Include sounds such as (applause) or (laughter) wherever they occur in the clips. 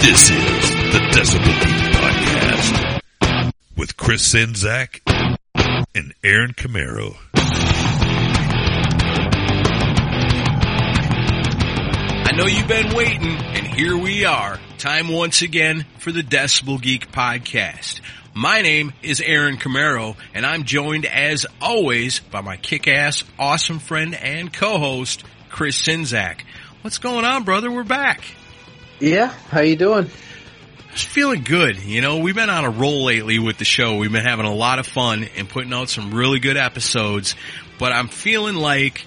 This is the Decibel Geek Podcast with Chris Czynszak and Aaron Camaro. I know you've been waiting, and here we are. Time once again for the Decibel Geek Podcast. My name is Aaron Camaro, and I'm joined as always by my kick-ass, awesome friend and co-host, Chris Czynszak. What's going on, brother? We're back. Yeah, how you doing? Just feeling good. You know, we've been on a roll lately with the show. We've been having a lot of fun and putting out some really good episodes, but I'm feeling like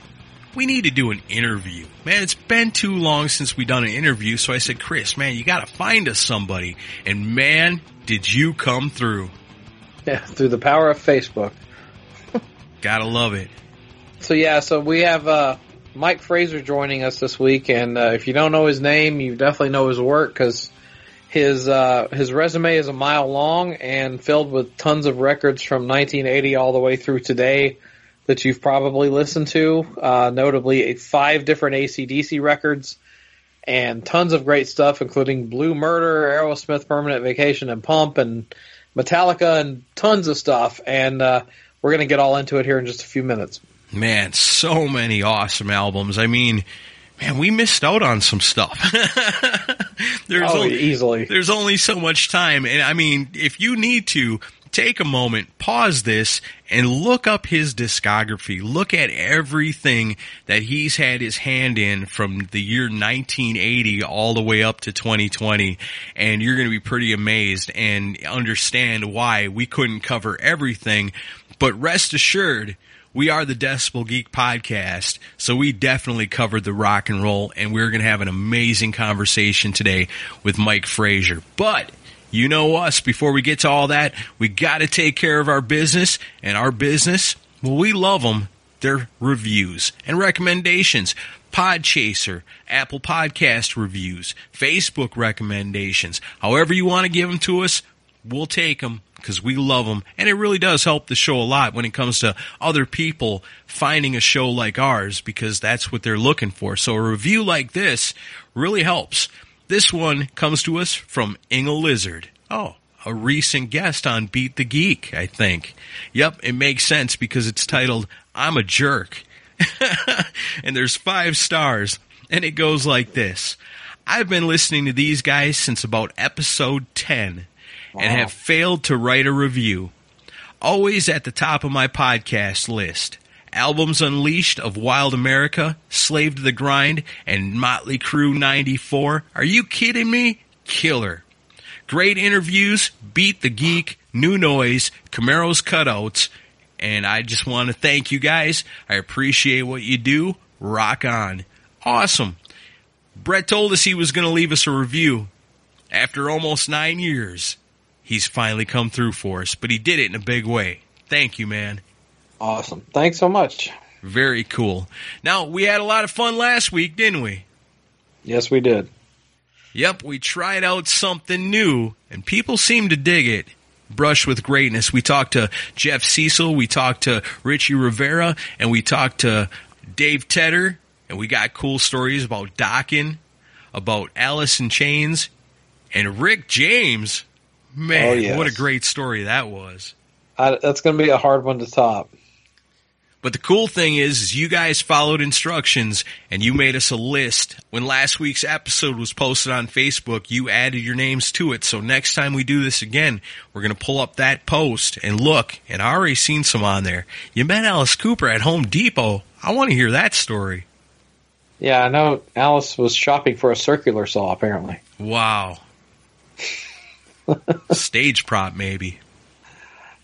we need to do an interview. Man, it's been too long since we done an interview, so I said, Chris, man, you gotta find us somebody. And man, did you come through. (laughs) Yeah, through the power of Facebook. Gotta love it. So yeah, so we have uh, Mike Fraser joining us this week, and uh, if you don't know his name, you definitely know his work because his uh, his resume is a mile long and filled with tons of records from 1980 all the way through today that you've probably listened to. Uh, notably, five different ACDC records and tons of great stuff, including Blue Murder, Aerosmith, Permanent Vacation, and Pump, and Metallica, and tons of stuff. And uh, we're going to get all into it here in just a few minutes. Man, so many awesome albums. I mean, man, we missed out on some stuff. (laughs) there's Oh, only, easily. There's only so much time, and I mean, if you need to take a moment, pause this, and look up his discography. Look at everything that he's had his hand in from the year 1980 all the way up to 2020, and you're going to be pretty amazed and understand why we couldn't cover everything. But rest assured, we are the Decibel Geek podcast, so we definitely covered the rock and roll, and we're going to have an amazing conversation today with Mike Fraser. But you know us, before we get to all that, we got to take care of our business, and our business, well, we love them. They're reviews and recommendations. Podchaser, Apple Podcast reviews, Facebook recommendations. However you want to give them to us, we'll take them because we love them. And it really does help the show a lot when it comes to other people finding a show like ours because that's what they're looking for. So a review like this really helps. This one comes to us from Inga Lizard. Oh, a recent guest on Beat the Geek, I think. Yep, it makes sense because it's titled I'm a Jerk. (laughs) and there's five stars. And it goes like this. I've been listening to these guys since about episode 10 and have failed to write a review. Always at the top of my podcast list. Albums Unleashed of Wild America, Slave to the Grind, and Motley Crue 94. Are you kidding me? Killer. Great interviews, Beat the Geek, New Noise, Camaro's Cutouts, and I just want to thank you guys. I appreciate what you do. Rock on. Awesome. Brett told us he was going to leave us a review. After almost nine years, he's finally come through for us, but he did it in a big way. Thank you, man. Awesome. Thanks so much. Very cool. Now, we had a lot of fun last week, didn't we? Yes, we did. Yep, we tried out something new, and people seem to dig it. Brush with Greatness. We talked to Jeff Cecil, we talked to Richie Rivera, and we talked to Dave Tedder, and we got cool stories about Dokken, about Alice in Chains, and Rick James. Man, Oh, yes. what a great story that was. I, that's going to be a hard one to top. But the cool thing is, is you guys followed instructions and you made us a list. When last week's episode was posted on Facebook, you added your names to it. So next time we do this again, we're going to pull up that post and look. And I already seen some on there. You met Alice Cooper at Home Depot. I want to hear that story. Yeah, I know Alice was shopping for a circular saw, apparently. Wow. (laughs) Stage prop, maybe.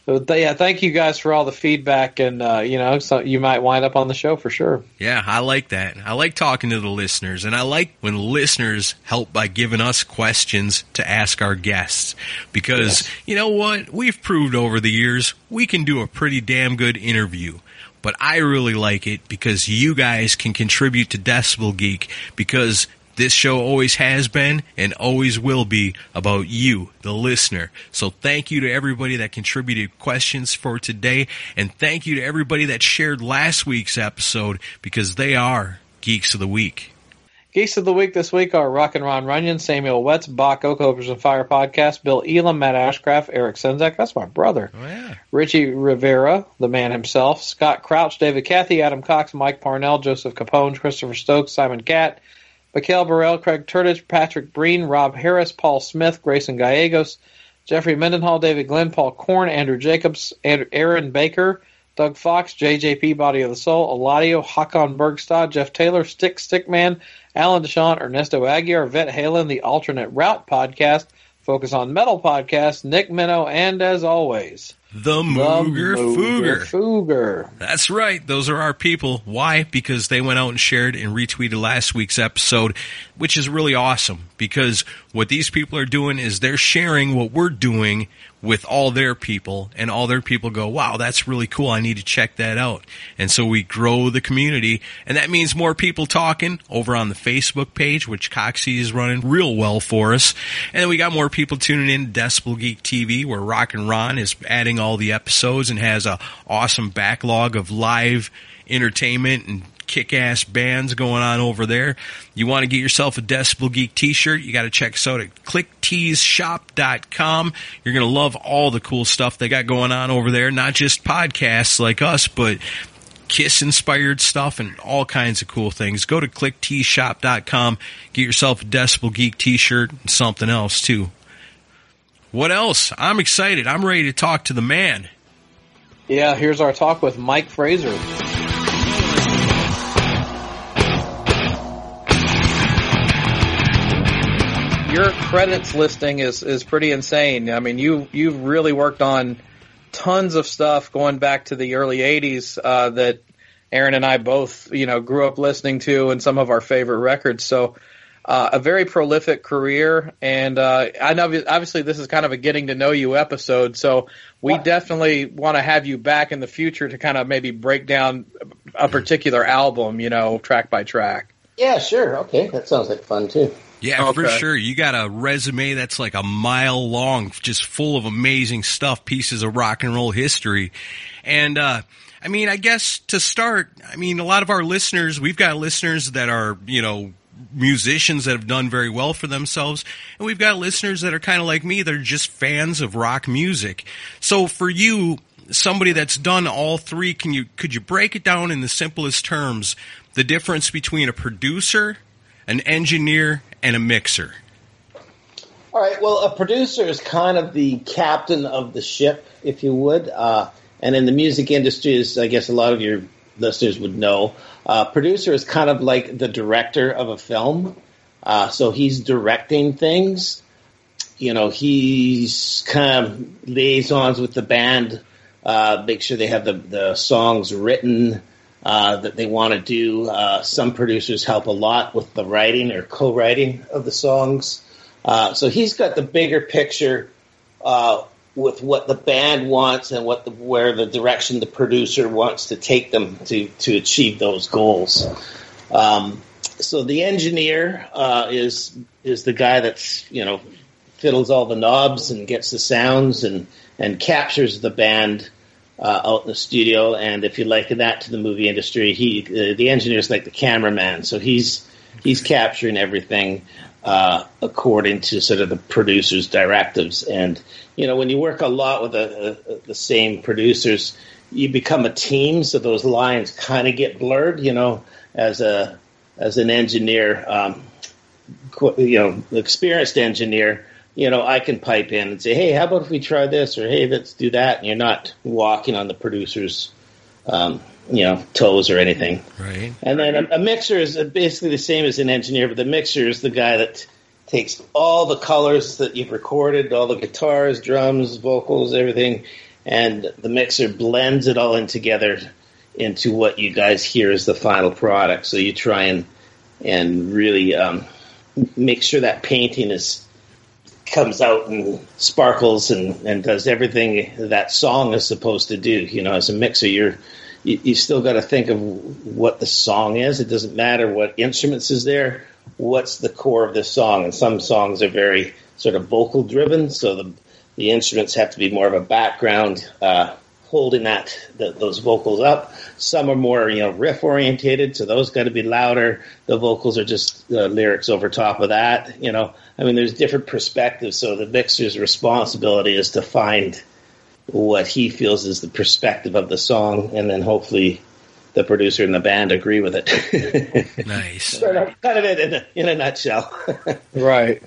So th- yeah, thank you guys for all the feedback, and uh, you know, so you might wind up on the show for sure. Yeah, I like that. I like talking to the listeners, and I like when listeners help by giving us questions to ask our guests. Because Yes. you know what? We've proved over the years we can do a pretty damn good interview. But I really like it because you guys can contribute to Decibel Geek because this show always has been and always will be about you, the listener. So thank you to everybody that contributed questions for today. And thank you to everybody that shared last week's episode because they are Geeks of the Week. Geeks of the week this week are Rock and Ron Runyon, Samuel Wetz, Bach, Oakopers and Fire Podcast, Bill Elam, Matt Ashcraft, Eric Czynszak, that's my brother, Oh, yeah. Richie Rivera, the man himself, Scott Crouch, David Cathy, Adam Cox, Mike Parnell, Joseph Capone, Christopher Stokes, Simon Catt, Mikhail Burrell, Craig Turtich, Patrick Breen, Rob Harris, Paul Smith, Grayson Gallegos, Jeffrey Mendenhall, David Glenn, Paul Korn, Andrew Jacobs, Aaron Baker, Doug Fox, JJP, Body of the Soul, Eladio, Hakon Bergstad, Jeff Taylor, Stick Stickman, Alan Deshawn, Ernesto Aguirre, Vet Halen, the Alternate Route Podcast, Focus on Metal Podcast, Nick Minnow, and as always, The Mooger Fooger. Fooger. That's right. Those are our people. Why? Because they went out and shared and retweeted last week's episode, which is really awesome because what these people are doing is they're sharing what we're doing with all their people and all their people go, wow, that's really cool. I need to check that out. And so we grow the community and that means more people talking over on the Facebook page, which Coxie is running real well for us. And then we got more people tuning in to Decibel Geek TV where Rock and Ron is adding all the episodes and has a awesome backlog of live entertainment and kick-ass bands going on over there. You want to get yourself a Decibel Geek t-shirt, you got to check us out at clickteesshop.com. You're going to love all the cool stuff they got going on over there, not just podcasts like us, but Kiss inspired stuff and all kinds of cool things. Go to clickteeshop.com, get yourself a Decibel Geek t-shirt and something else too. What else? I'm excited. I'm ready to talk to the man. Yeah, here's our talk with Mike Fraser. Your credits listing is, is pretty insane. I mean, you you've really worked on tons of stuff going back to the early '80s uh, that Aaron and I both you know grew up listening to, and some of our favorite records. So. Uh, a very prolific career, and uh, I know obviously this is kind of a getting to know you episode. So we definitely want to have you back in the future to kind of maybe break down a particular album, you know, track by track. Yeah, sure. Okay, that sounds like fun too. Yeah, for sure. You got a resume that's like a mile long, just full of amazing stuff, pieces of rock and roll history. And, uh, I mean, I guess to start, I mean, a lot of our listeners, we've got listeners that are, you know, musicians that have done very well for themselves. And we've got listeners that are kind of like me, that are just fans of rock music. So for you, somebody that's done all three, can you, could you break it down in the simplest terms, the difference between a producer, an engineer, and a mixer? All right. Well, a producer is kind of the captain of the ship, if you would. Uh, and in the music industry, as I guess a lot of your listeners would know, uh, producer is kind of like the director of a film. Uh, so he's directing things. You know, he's kind of liaisons with the band, uh, make sure they have the, the songs written uh, that they want to do. Uh, some producers help a lot with the writing or co-writing of the songs. Uh, so he's got the bigger picture uh, with what the band wants and what the, where the direction the producer wants to take them to to achieve those goals. Um, so the engineer uh, is is the guy that's you know fiddles all the knobs and gets the sounds and and captures the band uh, out in the studio. And if you liken that to the movie industry, he uh, the engineer is like the cameraman. So he's he's capturing everything uh, according to sort of the producer's directives. And you know, when you work a lot with the, uh, the same producers, you become a team, so those lines kind of get blurred. You know, as a as an engineer, um, you know, experienced engineer, you know, I can pipe in and say, hey, how about if we try this or hey, let's do that, and you're not walking on the producer's, um, you know, toes or anything. Right. And then a, a mixer is basically the same as an engineer, but the mixer is the guy that takes all the colors that you've recorded, all the guitars, drums, vocals, everything, and the mixer blends it all in together into what you guys hear as the final product. So you try and and really um, make sure that painting is comes out and sparkles and, and does everything that song is supposed to do. You know, as a mixer, you're you, you still got to think of what the song is. It doesn't matter what instruments is there. What's the core of the song? And some songs are very sort of vocal driven, so the the instruments have to be more of a background, uh, holding that the, those vocals up. Some are more you know riff orientated, so those got to be louder. The vocals are just uh, lyrics over top of that. You know, I mean, there's different perspectives. So the mixer's responsibility is to find what he feels is the perspective of the song, and then hopefully the producer and the band agree with it. (laughs) nice. kind of it in a, in a nutshell. (laughs) right.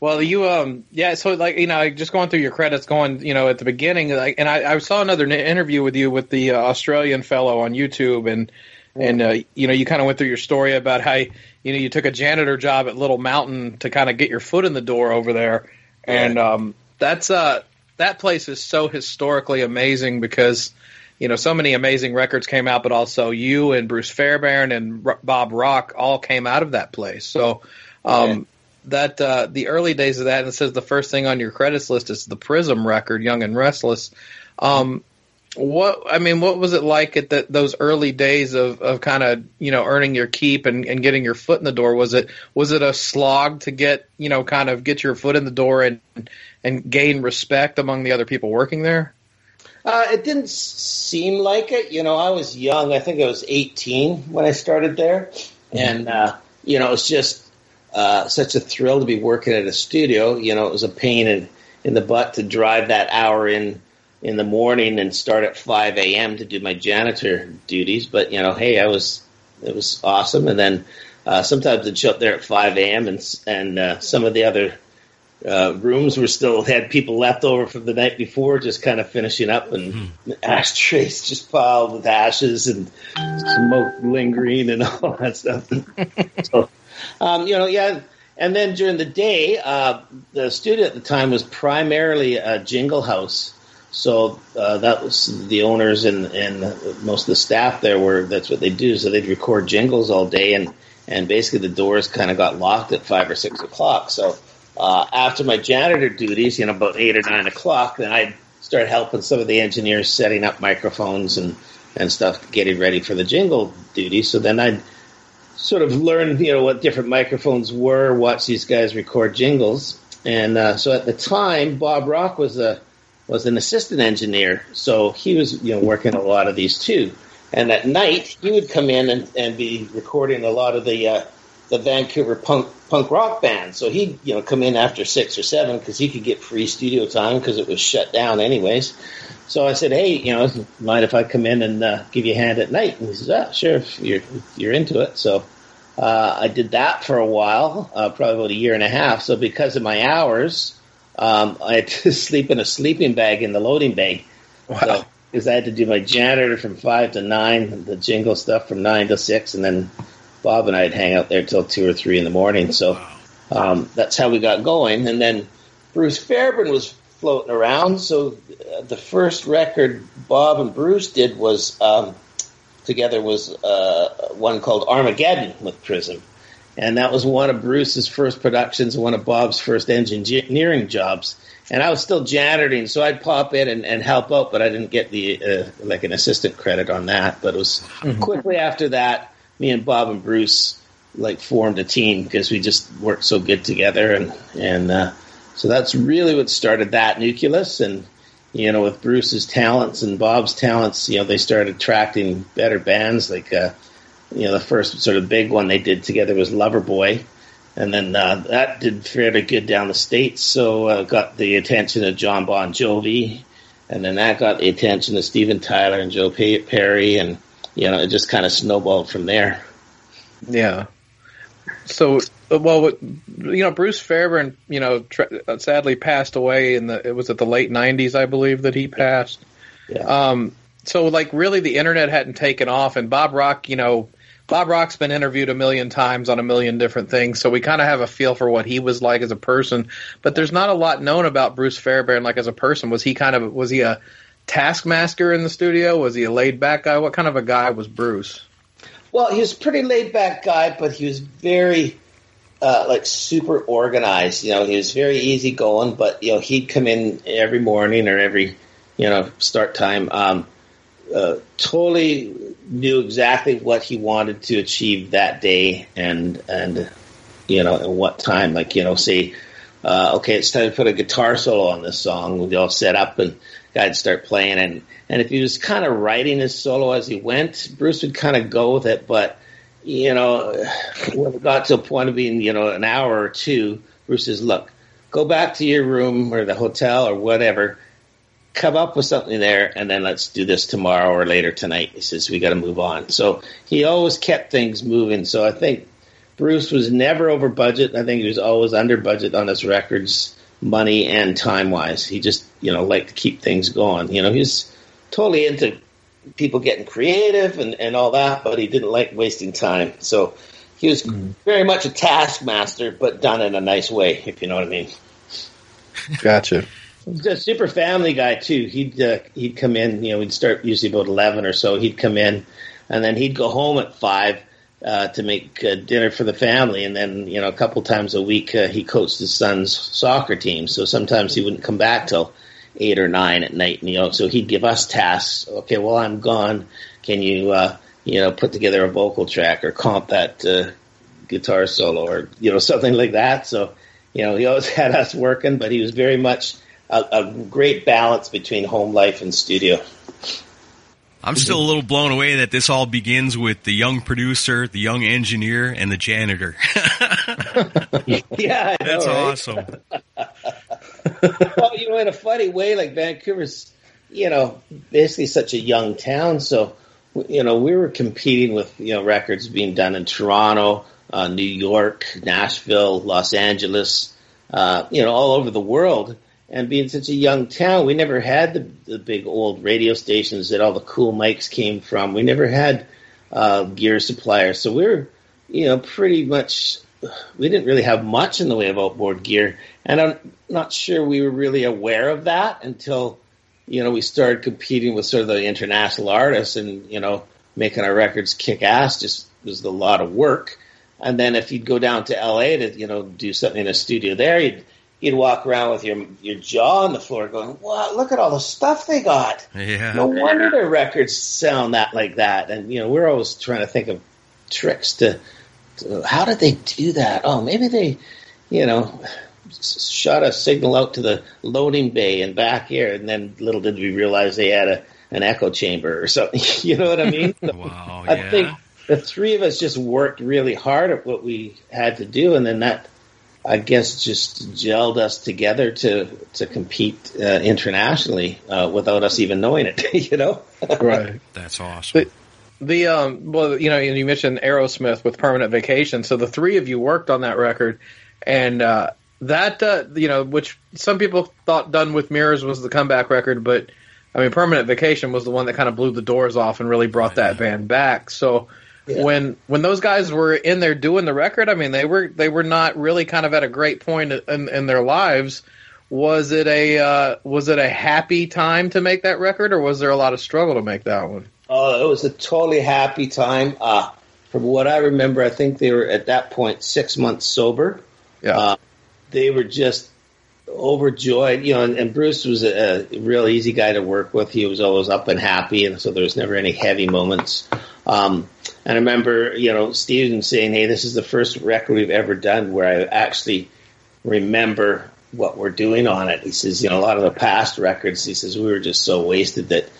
Well, you um yeah, so like you know, just going through your credits, going you know at the beginning, like, and I, I saw another interview with you with the uh, Australian fellow on YouTube, and and uh, you know you kind of went through your story about how you know you took a janitor job at Little Mountain to kind of get your foot in the door over there, and um that's uh that place is so historically amazing because you know so many amazing records came out, but also you and Bruce Fairbairn and R- Bob Rock all came out of that place, so. Um, yeah that uh, the early days of that, and it says the first thing on your credits list is the Prism record, "Young and Restless." Um, what I mean, what was it like at the, those early days of, of kind of you know earning your keep and, and getting your foot in the door? Was it was it a slog to get you know kind of get your foot in the door and and gain respect among the other people working there? Uh, it didn't seem like it. You know, I was young. I think I was 18 when I started there, and uh, you know, it was just uh, such a thrill to be working at a studio. You know, it was a pain in, in the butt to drive that hour in in the morning and start at 5 a.m. to do my janitor duties. But you know, hey, I was it was awesome. And then uh, sometimes I'd show up there at 5 a.m. and and uh, some of the other uh, rooms were still had people left over from the night before, just kind of finishing up, and mm-hmm. ashtrays just piled with ashes and smoke lingering and (laughs) all that stuff. (laughs) so um, you know, yeah. And then during the day, uh, the studio at the time was primarily a jingle house. So uh, that was the owners and, and most of the staff there were. That's what they do. So they'd record jingles all day, and and basically the doors kind of got locked at five or six o'clock. So uh, after my janitor duties, you know, about eight or nine o'clock, then I'd start helping some of the engineers setting up microphones and and stuff, getting ready for the jingle duty. So then I'd sort of learn, you know, what different microphones were, watch these guys record jingles. And uh, so at the time, Bob Rock was a was an assistant engineer, so he was you know working a lot of these too. And at night, he would come in and, and be recording a lot of the uh, the Vancouver punk punk rock band. So he'd you know come in after six or seven because he could get free studio time because it was shut down anyways. So I said, "Hey, you know, mind if I come in and uh, give you a hand at night?" And he says, "Ah, sure, if you're if you're into it." So uh, I did that for a while, uh, probably about a year and a half. So because of my hours, um, I had to (laughs) sleep in a sleeping bag in the loading bay. Wow. So, because I had to do my janitor from five to nine, the jingle stuff from nine to six, and then Bob and I'd hang out there till two or three in the morning. So um, that's how we got going. And then Bruce Fairbairn was floating around. So uh, the first record Bob and Bruce did was um, together was uh, one called Armageddon with Prism. And that was one of Bruce's first productions, one of Bob's first engineering jobs. And I was still janitoring, so I'd pop in and, and help out, but I didn't get the uh, like an assistant credit on that. But it was mm-hmm. quickly after that, me and Bob and Bruce like formed a team because we just worked so good together, and and uh, so that's really what started that nucleus. And, you know, with Bruce's talents and Bob's talents, you know, they started attracting better bands. Like, uh, you know, the first sort of big one they did together was Loverboy. And then uh, that did fairly good down the States, so uh, got the attention of Jon Bon Jovi. and then that got the attention of Steven Tyler and Joe Perry, and you know, it just kind of snowballed from there. Yeah. So, well, you know, Bruce Fairbairn, you know, tra- sadly passed away in the it was at the late '90s, I believe, that he passed. Yeah. Um, so, like, really, the internet hadn't taken off, and Bob Rock, you know, Bob Rock's been interviewed a million times on a million different things, so we kind of have a feel for what he was like as a person. But there's not a lot known about Bruce Fairbairn, like as a person. Was he kind of was he a taskmaster in the studio? Was he a laid back guy? What kind of a guy was Bruce? Well, he was a pretty laid back guy, but he was very uh, like super organized. You know, he was very easy going, but you know he'd come in every morning or every you know start time. Um, uh, totally knew exactly what he wanted to achieve that day, and and you know at what time. Like you know, say, uh, okay, it's time to put a guitar solo on this song. We'd all set up and guy'd start playing, and and if he was kind of writing his solo as he went, Bruce would kind of go with it. But you know, when it got to a point of being you know an hour or two, Bruce says, "Look, go back to your room or the hotel or whatever." come up with something there and then let's do this tomorrow or later tonight. He says, we got to move on. So he always kept things moving. So I think Bruce was never over budget. I think he was always under budget on his records, money and time wise. He just, you know, liked to keep things going. You know, he's totally into people getting creative and, and all that, but he didn't like wasting time. So he was mm-hmm. very much a taskmaster, but done in a nice way, if you know what I mean. Gotcha. He's a super family guy too. He'd uh, he'd come in. You know, we'd start usually about eleven or so. He'd come in, and then he'd go home at five uh, to make uh, dinner for the family. And then you know, a couple times a week, uh, he coached his son's soccer team. So sometimes he wouldn't come back till eight or nine at night. And, you know, so he'd give us tasks. Okay, well I'm gone. Can you uh, you know put together a vocal track or comp that uh, guitar solo or you know something like that? So you know, he always (laughs) had us working, but he was very much a, a great balance between home life and studio. I'm still a little blown away that this all begins with the young producer, the young engineer, and the janitor. (laughs) (laughs) yeah, know, that's right? awesome. (laughs) well, you know, in a funny way, like Vancouver's, you know, basically such a young town, so you know, we were competing with you know records being done in Toronto, uh, New York, Nashville, Los Angeles, uh, you know, all over the world and being such a young town, we never had the, the big old radio stations that all the cool mics came from. We never had uh, gear suppliers, so we are you know, pretty much. We didn't really have much in the way of outboard gear, and I'm not sure we were really aware of that until you know we started competing with sort of the international artists, and you know, making our records kick ass just was a lot of work. And then if you'd go down to LA to you know do something in a studio there, you'd you'd walk around with your your jaw on the floor, going, "Wow, look at all the stuff they got! Yeah. No wonder their records sound that like that." And you know, we're always trying to think of tricks to, to how did they do that? Oh, maybe they, you know, shot a signal out to the loading bay and back here, and then little did we realize they had a an echo chamber or something. (laughs) you know what I mean? (laughs) wow. I yeah. think the three of us just worked really hard at what we had to do, and then that I guess just gelled us together to to compete uh, internationally uh, without us even knowing it. (laughs) you know, right? That's awesome. The, the um, well, you know, you mentioned Aerosmith with Permanent Vacation. So the three of you worked on that record, and uh, that uh, you know, which some people thought "Done with Mirrors" was the comeback record, but I mean, Permanent Vacation was the one that kind of blew the doors off and really brought that band back. So yeah. when when those guys were in there doing the record, I mean, they were they were not really kind of at a great point in, in their lives. Was it a uh, was it a happy time to make that record, or was there a lot of struggle to make that one? Oh, it was a totally happy time. Uh, from what I remember, I think they were at that point six months sober. Yeah, uh, they were just overjoyed, you know, and, and Bruce was a, a, real easy guy to work with. He was always up and happy, and so there was never any heavy moments. Um, and I remember, you know, Steven saying, "Hey, this is the first record we've ever done where I actually remember what we're doing on it." He says, "You know, a lot of the past records, he says, we were just so wasted that,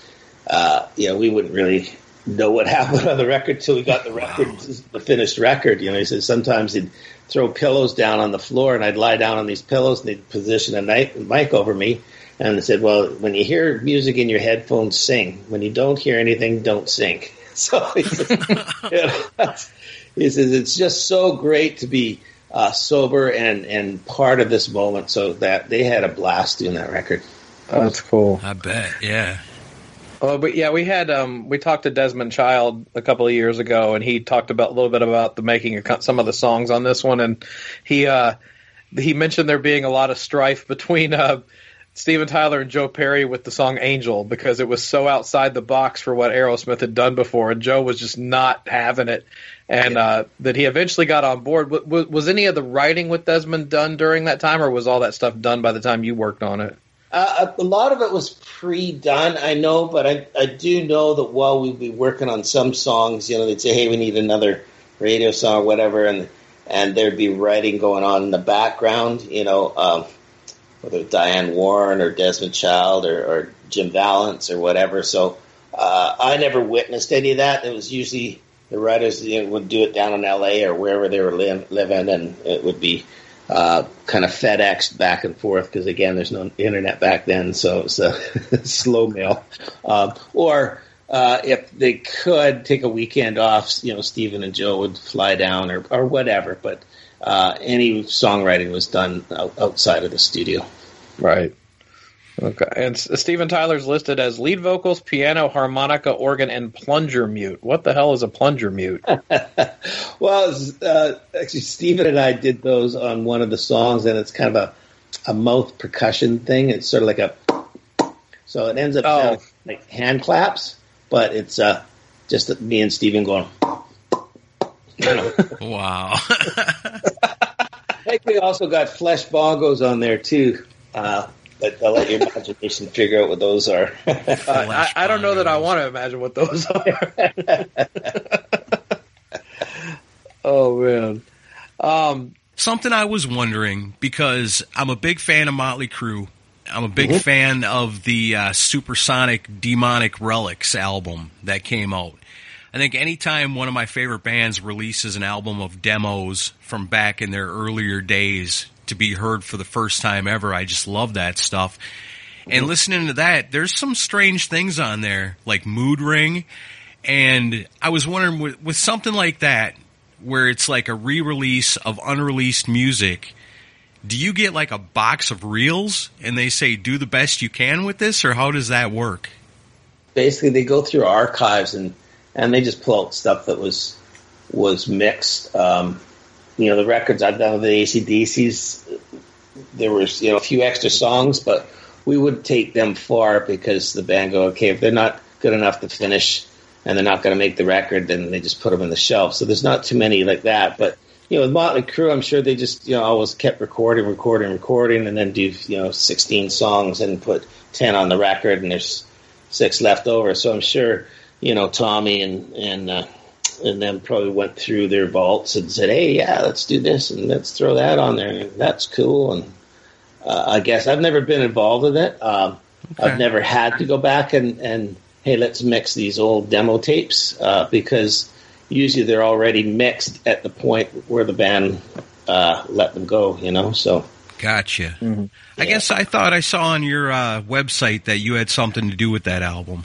uh, you know, we wouldn't really." know what (laughs) happened on the record till we got the record, wow. the finished record. You know, he says sometimes he'd throw pillows down on the floor, and I'd lie down on these pillows, and they'd position a mic over me, and they said, "Well, when you hear music in your headphones, sing. When you don't hear anything, don't sing." (laughs) So he says, (laughs) you know, he says it's just so great to be uh, sober and and part of this moment. So that they had a blast doing that record. That's cool. I bet. Yeah. Oh, but yeah, we had um, we talked to Desmond Child a couple of years ago, and he talked about a little bit about the making of some of the songs on this one, and he uh, he mentioned there being a lot of strife between uh, Steven Tyler and Joe Perry with the song Angel because it was so outside the box for what Aerosmith had done before, and Joe was just not having it. And uh, that he eventually got on board. W- was any of the writing with Desmond done during that time, or was all that stuff done by the time you worked on it? Uh, a lot of it was pre-done, I know, but I, I do know that while we'd be working on some songs, you know, they'd say, "Hey, we need another radio song or whatever," and and there'd be writing going on in the background, you know, um, whether Diane Warren or Desmond Child or, or Jim Vallance or whatever. So uh, I never witnessed any of that. It was usually the writers you know, would do it down in L.A. or wherever they were li- living, and it would be uh, kind of FedExed back and forth because again, there's no internet back then, so it's a (laughs) slow mail. Um, or uh, if they could take a weekend off, you know, Steven and Joe would fly down or or whatever. But uh, any songwriting was done out, outside of the studio. Right. Okay. And S- Steven Tyler's listed as lead vocals, piano, harmonica, organ, and plunger mute. What the hell is a plunger mute? (laughs) Well, it's, uh, actually, Steven and I did those on one of the songs, and it's kind of a, a mouth percussion thing. It's sort of like a so it ends up Oh. sounding like hand claps, but it's uh, just me and Steven going. (laughs) Wow. (laughs) I think we also got flesh bongos on there too, uh, but I'll let your imagination figure out what those are. (laughs) Uh, I, I don't know that I want to imagine what those are. (laughs) oh man. Um, Something I was wondering because I'm a big fan of Motley Crue. I'm a big fan of the uh, Supersonic Demonic Relics album that came out. I think anytime one of my favorite bands releases an album of demos from back in their earlier days to be heard for the first time ever, I just love that stuff. And listening to that, there's some strange things on there, like Mood Ring. And I was wondering, with, with something like that, where it's like a re-release of unreleased music, do you get like a box of reels and they say do the best you can with this, or how does that work? Basically, they go through archives and and they just pull out stuff that was was mixed. Um, you know, the records I've done with the ACDCs, there was you know a few extra songs, but we would take them far because the band go, okay, if they're not good enough to finish and they're not going to make the record, then they just put them in the shelf. So there's not too many like that, but you know, with Motley Crue, I'm sure they just you know always kept recording, recording, recording, and then do you know 16 songs and put 10 on the record, and there's six left over. So I'm sure you know Tommy and and uh, and then probably went through their vaults and said, hey, yeah, let's do this and let's throw that on there, and that's cool. And uh, I guess I've never been involved with it. Um, Okay. I've never had to go back and and hey, let's mix these old demo tapes uh, because usually they're already mixed at the point where the band uh, let them go, you know. So Gotcha. I guess I thought I saw on your uh, website that you had something to do with that album.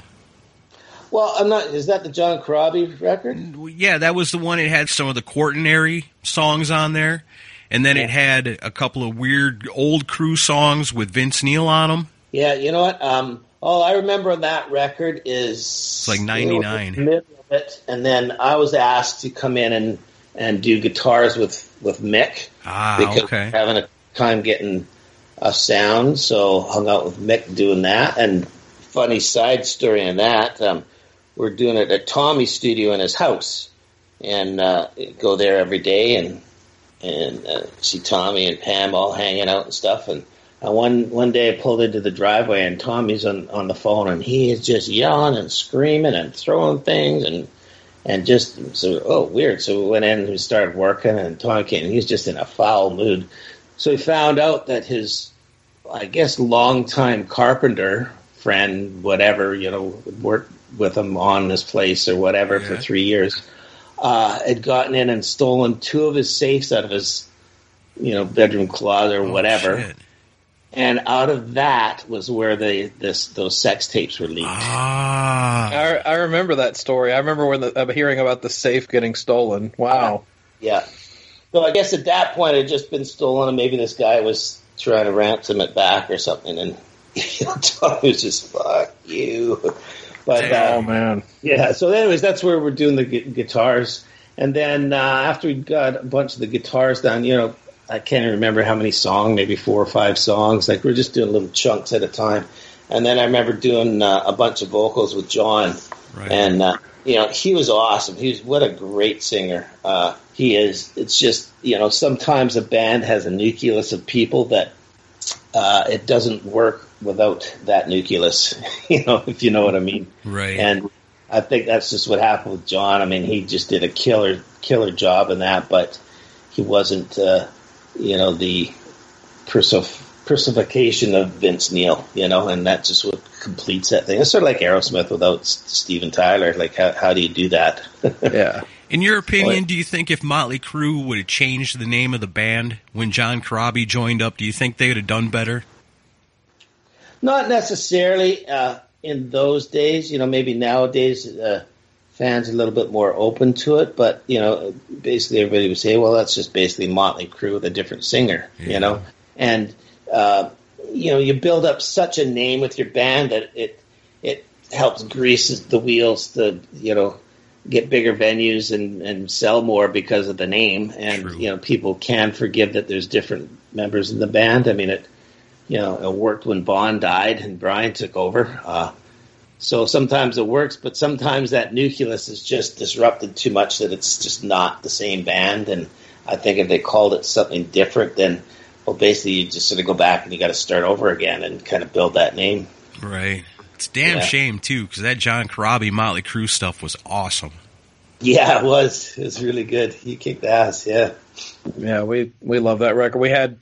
Well, I'm not. Is that the John Corabi record? Yeah, that was the one. It had some of the Quaternary songs on there, and then it had a couple of weird old Crue songs with Vince Neil on them. Yeah, you know what? Um, all I remember on that record is It's like 99. the middle of it, and then I was asked to come in and and do guitars with with Mick Ah, because okay. having a time getting a sound. So hung out with Mick doing that. And funny side story on that, um, we're doing it at Tommy's studio in his house, and uh, go there every day and and uh, see Tommy and Pam all hanging out and stuff. And uh, one one day I pulled into the driveway and Tommy's on on the phone and he is just yelling and screaming and throwing things and and just so oh weird. So we went in and we started working and came and he was just in a foul mood. So he found out that his I guess longtime carpenter friend, whatever, you know, worked with him on this place or whatever for three years, uh, had gotten in and stolen two of his safes out of his, you know, bedroom closet or Oh, whatever shit. and out of that was where the this those sex tapes were leaked. Ah, I, I remember that story. I remember when the, uh, hearing about the safe getting stolen. Wow. Yeah. So I guess at that point it had just been stolen, and maybe this guy was trying to ransom it back or something, and (laughs) you know, (laughs) Tony was just fuck you. But Oh uh, man. yeah. So, anyways, that's where we're doing the gu- guitars, and then uh, after we got a bunch of the guitars done, you know, I can't even remember how many songs, maybe four or five songs. Like we're just doing little chunks at a time, and then I remember doing uh, a bunch of vocals with John, right. and uh, you know he was awesome. He was what a great singer. Uh, he is. It's just you know sometimes a band has a nucleus of people that uh, it doesn't work without that nucleus. (laughs) you know if you know what I mean. right. And I think that's just what happened with John. I mean he just did a killer killer job in that, but he wasn't uh, you know the persif- personification of Vince Neil. You know, and that's just what completes that thing. It's sort of like Aerosmith without S- Steven Tyler. Like, how, how do you do that? (laughs) Yeah. In your opinion, What? do you think if Motley Crue would have changed the name of the band when John Corabi joined up, do you think they would have done better? Not necessarily uh, in those days. You know, maybe nowadays uh, fans are a little bit more open to it. But you know, basically everybody would say, "Well, that's just basically Motley Crue with a different singer." Yeah. You know, and uh, you know, you build up such a name with your band that it it helps grease the wheels to you know get bigger venues and, and sell more because of the name and True. you know people can forgive that there's different members in the band i mean it you know it worked when Bon died and brian took over uh, so sometimes it works but sometimes that nucleus is just disrupted too much that it's just not the same band and i think if they called it something different then well basically you just sort of go back and you got to start over again and kind of build that name Right. It's a damn Yeah. shame too, because that John Corabi Motley Crue stuff was awesome. yeah it was it was really good he kicked ass yeah Yeah, we we love that record. We had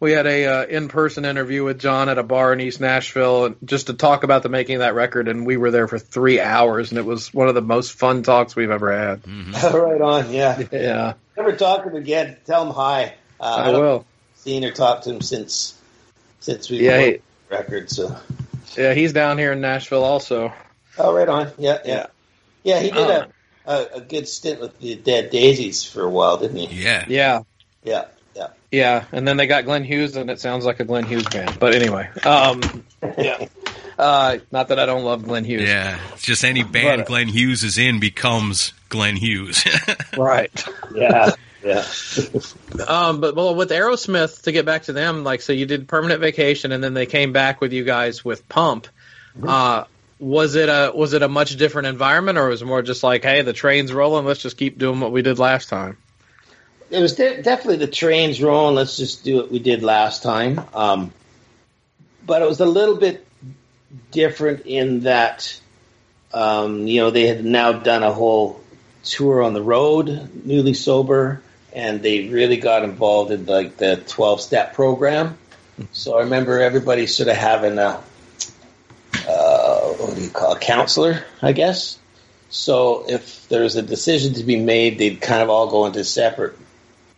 we had a uh, in person interview with John at a bar in East Nashville just to talk about the making of that record, and we were there for three hours, and it was one of the most fun talks we've ever had. (laughs) right on yeah (laughs) Yeah, Never talk to him again. Tell him hi. Uh, I haven't will. Seen or talked to him since since we Yeah, recorded he- the record. So, Yeah, he's down here in Nashville also. oh, right on. Yeah, yeah, yeah. He did a, a a good stint with the Dead Daisies for a while, didn't he? Yeah. Yeah, Yeah, yeah, yeah, and then they got Glenn Hughes, and it sounds like a Glenn Hughes band. But anyway, um, (laughs) yeah, uh, not that I don't love Glenn Hughes. Yeah. It's just any band But, uh, Glenn Hughes is in becomes Glenn Hughes. (laughs) right. yeah, yeah. (laughs) Um, but well, with Aerosmith, to get back to them, like so, you did Permanent Vacation, and then they came back with you guys with Pump. Uh, was it a was it a much different environment, or was it more just like, hey, the train's rolling, let's just keep doing what we did last time? It was de- definitely the trains rolling. Let's just do what we did last time. Um, but it was a little bit different in that, um, you know, they had now done a whole tour on the road, newly sober, and they really got involved in like the twelve step program. So I remember everybody sort of having a, uh, what do you call a counselor, I guess. So if there's a decision to be made, they'd kind of all go into separate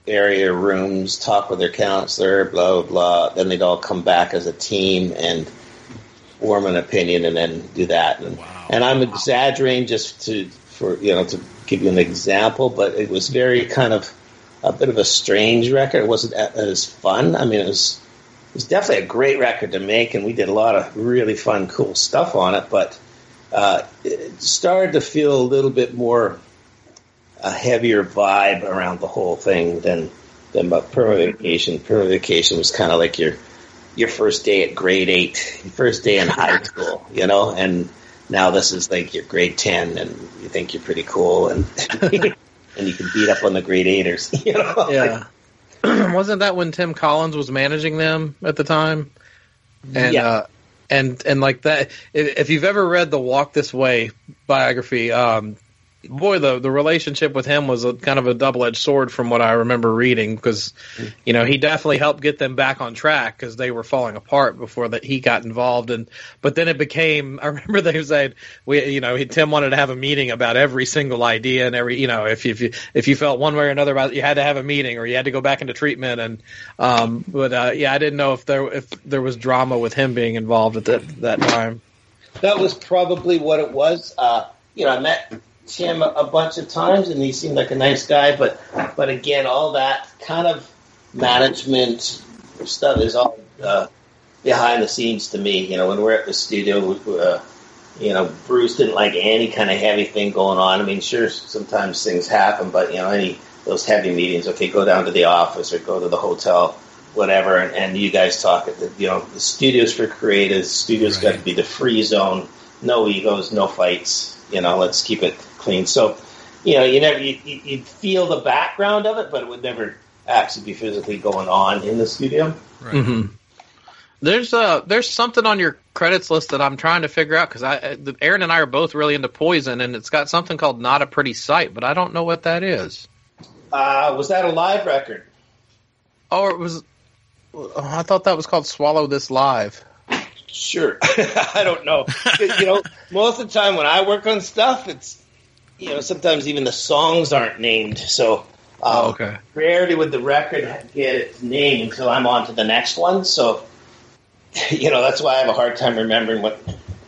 area rooms, talk with their counselor, blah blah blah. Then they'd all come back as a team and form an opinion, and then do that. And, and I'm exaggerating just to for you know to give you an example, but it was very kind of a bit of a strange record. It wasn't as fun. I mean, it was it was definitely a great record to make, and we did a lot of really fun, cool stuff on it. But uh, it started to feel a little bit more a heavier vibe around the whole thing than than about Perma Vacation. Perma Vacation was kind of like your your first day at grade eight, your first day in high (laughs) school, you know, and now this is like your grade ten, and you think you're pretty cool, and (laughs) and you can beat up on the grade eighters, (laughs) you know. Yeah. (clears throat) Wasn't that when Tim Collins was managing them at the time? And Yeah. uh, and and like that, if, if you've ever read the Walk This Way biography, um, boy, the the relationship with him was a kind of a double edged sword from what I remember reading because, you know, he definitely helped get them back on track because they were falling apart before that he got involved and but then it became. (laughs) I remember they said we, you know, he, Tim wanted to have a meeting about every single idea and every, you know, if you if you if you felt one way or another about it, you had to have a meeting or you had to go back into treatment and, um, but uh, yeah, I didn't know if there if there was drama with him being involved at that that time. That was probably what it was. Uh, you know, I met Tim a, a bunch of times, and he seemed like a nice guy. But but again, all that kind of management stuff is all uh, behind the scenes to me. You know, when we're at the studio, uh, you know, Bruce didn't like any kind of heavy thing going on. I mean, sure, sometimes things happen, but you know, any those heavy meetings, okay, go down to the office or go to the hotel, whatever, and, and you guys talk at the, you know, the studios for creatives. Studios Right. got to be the free zone, no egos, no fights. You know, let's keep it clean. So, you know, you never you, you- you'd feel the background of it, but it would never actually be physically going on in the studio. Right. hmm There's uh there's something on your credits list that I'm trying to figure out because I uh, the- Aaron and I are both really into Poison and it's got something called Not a Pretty Sight, but I don't know what that is. Uh, was that a live record? Oh, it was. I thought that was called Swallow This Live. Sure. (laughs) I don't know. you know, most of the time when I work on stuff, it's you know sometimes even the songs aren't named. So um, Oh, okay. rarely would the record get its name until I'm on to the next one. So (laughs) you know that's why I have a hard time remembering what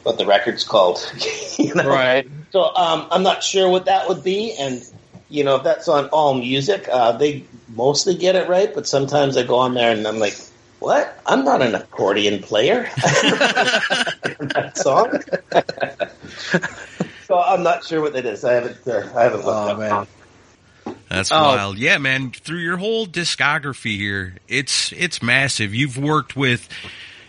what the record's called. (laughs) you know? Right. So um, I'm not sure what that would be, and you know if that's on All Music, uh, they mostly get it right, but sometimes I go on there and I'm like, "What? I'm not an accordion player." (laughs) that song. (laughs) so I'm not sure what it is. I haven't. Uh, I haven't looked Oh up. man. That's Oh. wild. Yeah, man. Through your whole discography here, it's it's massive. You've worked with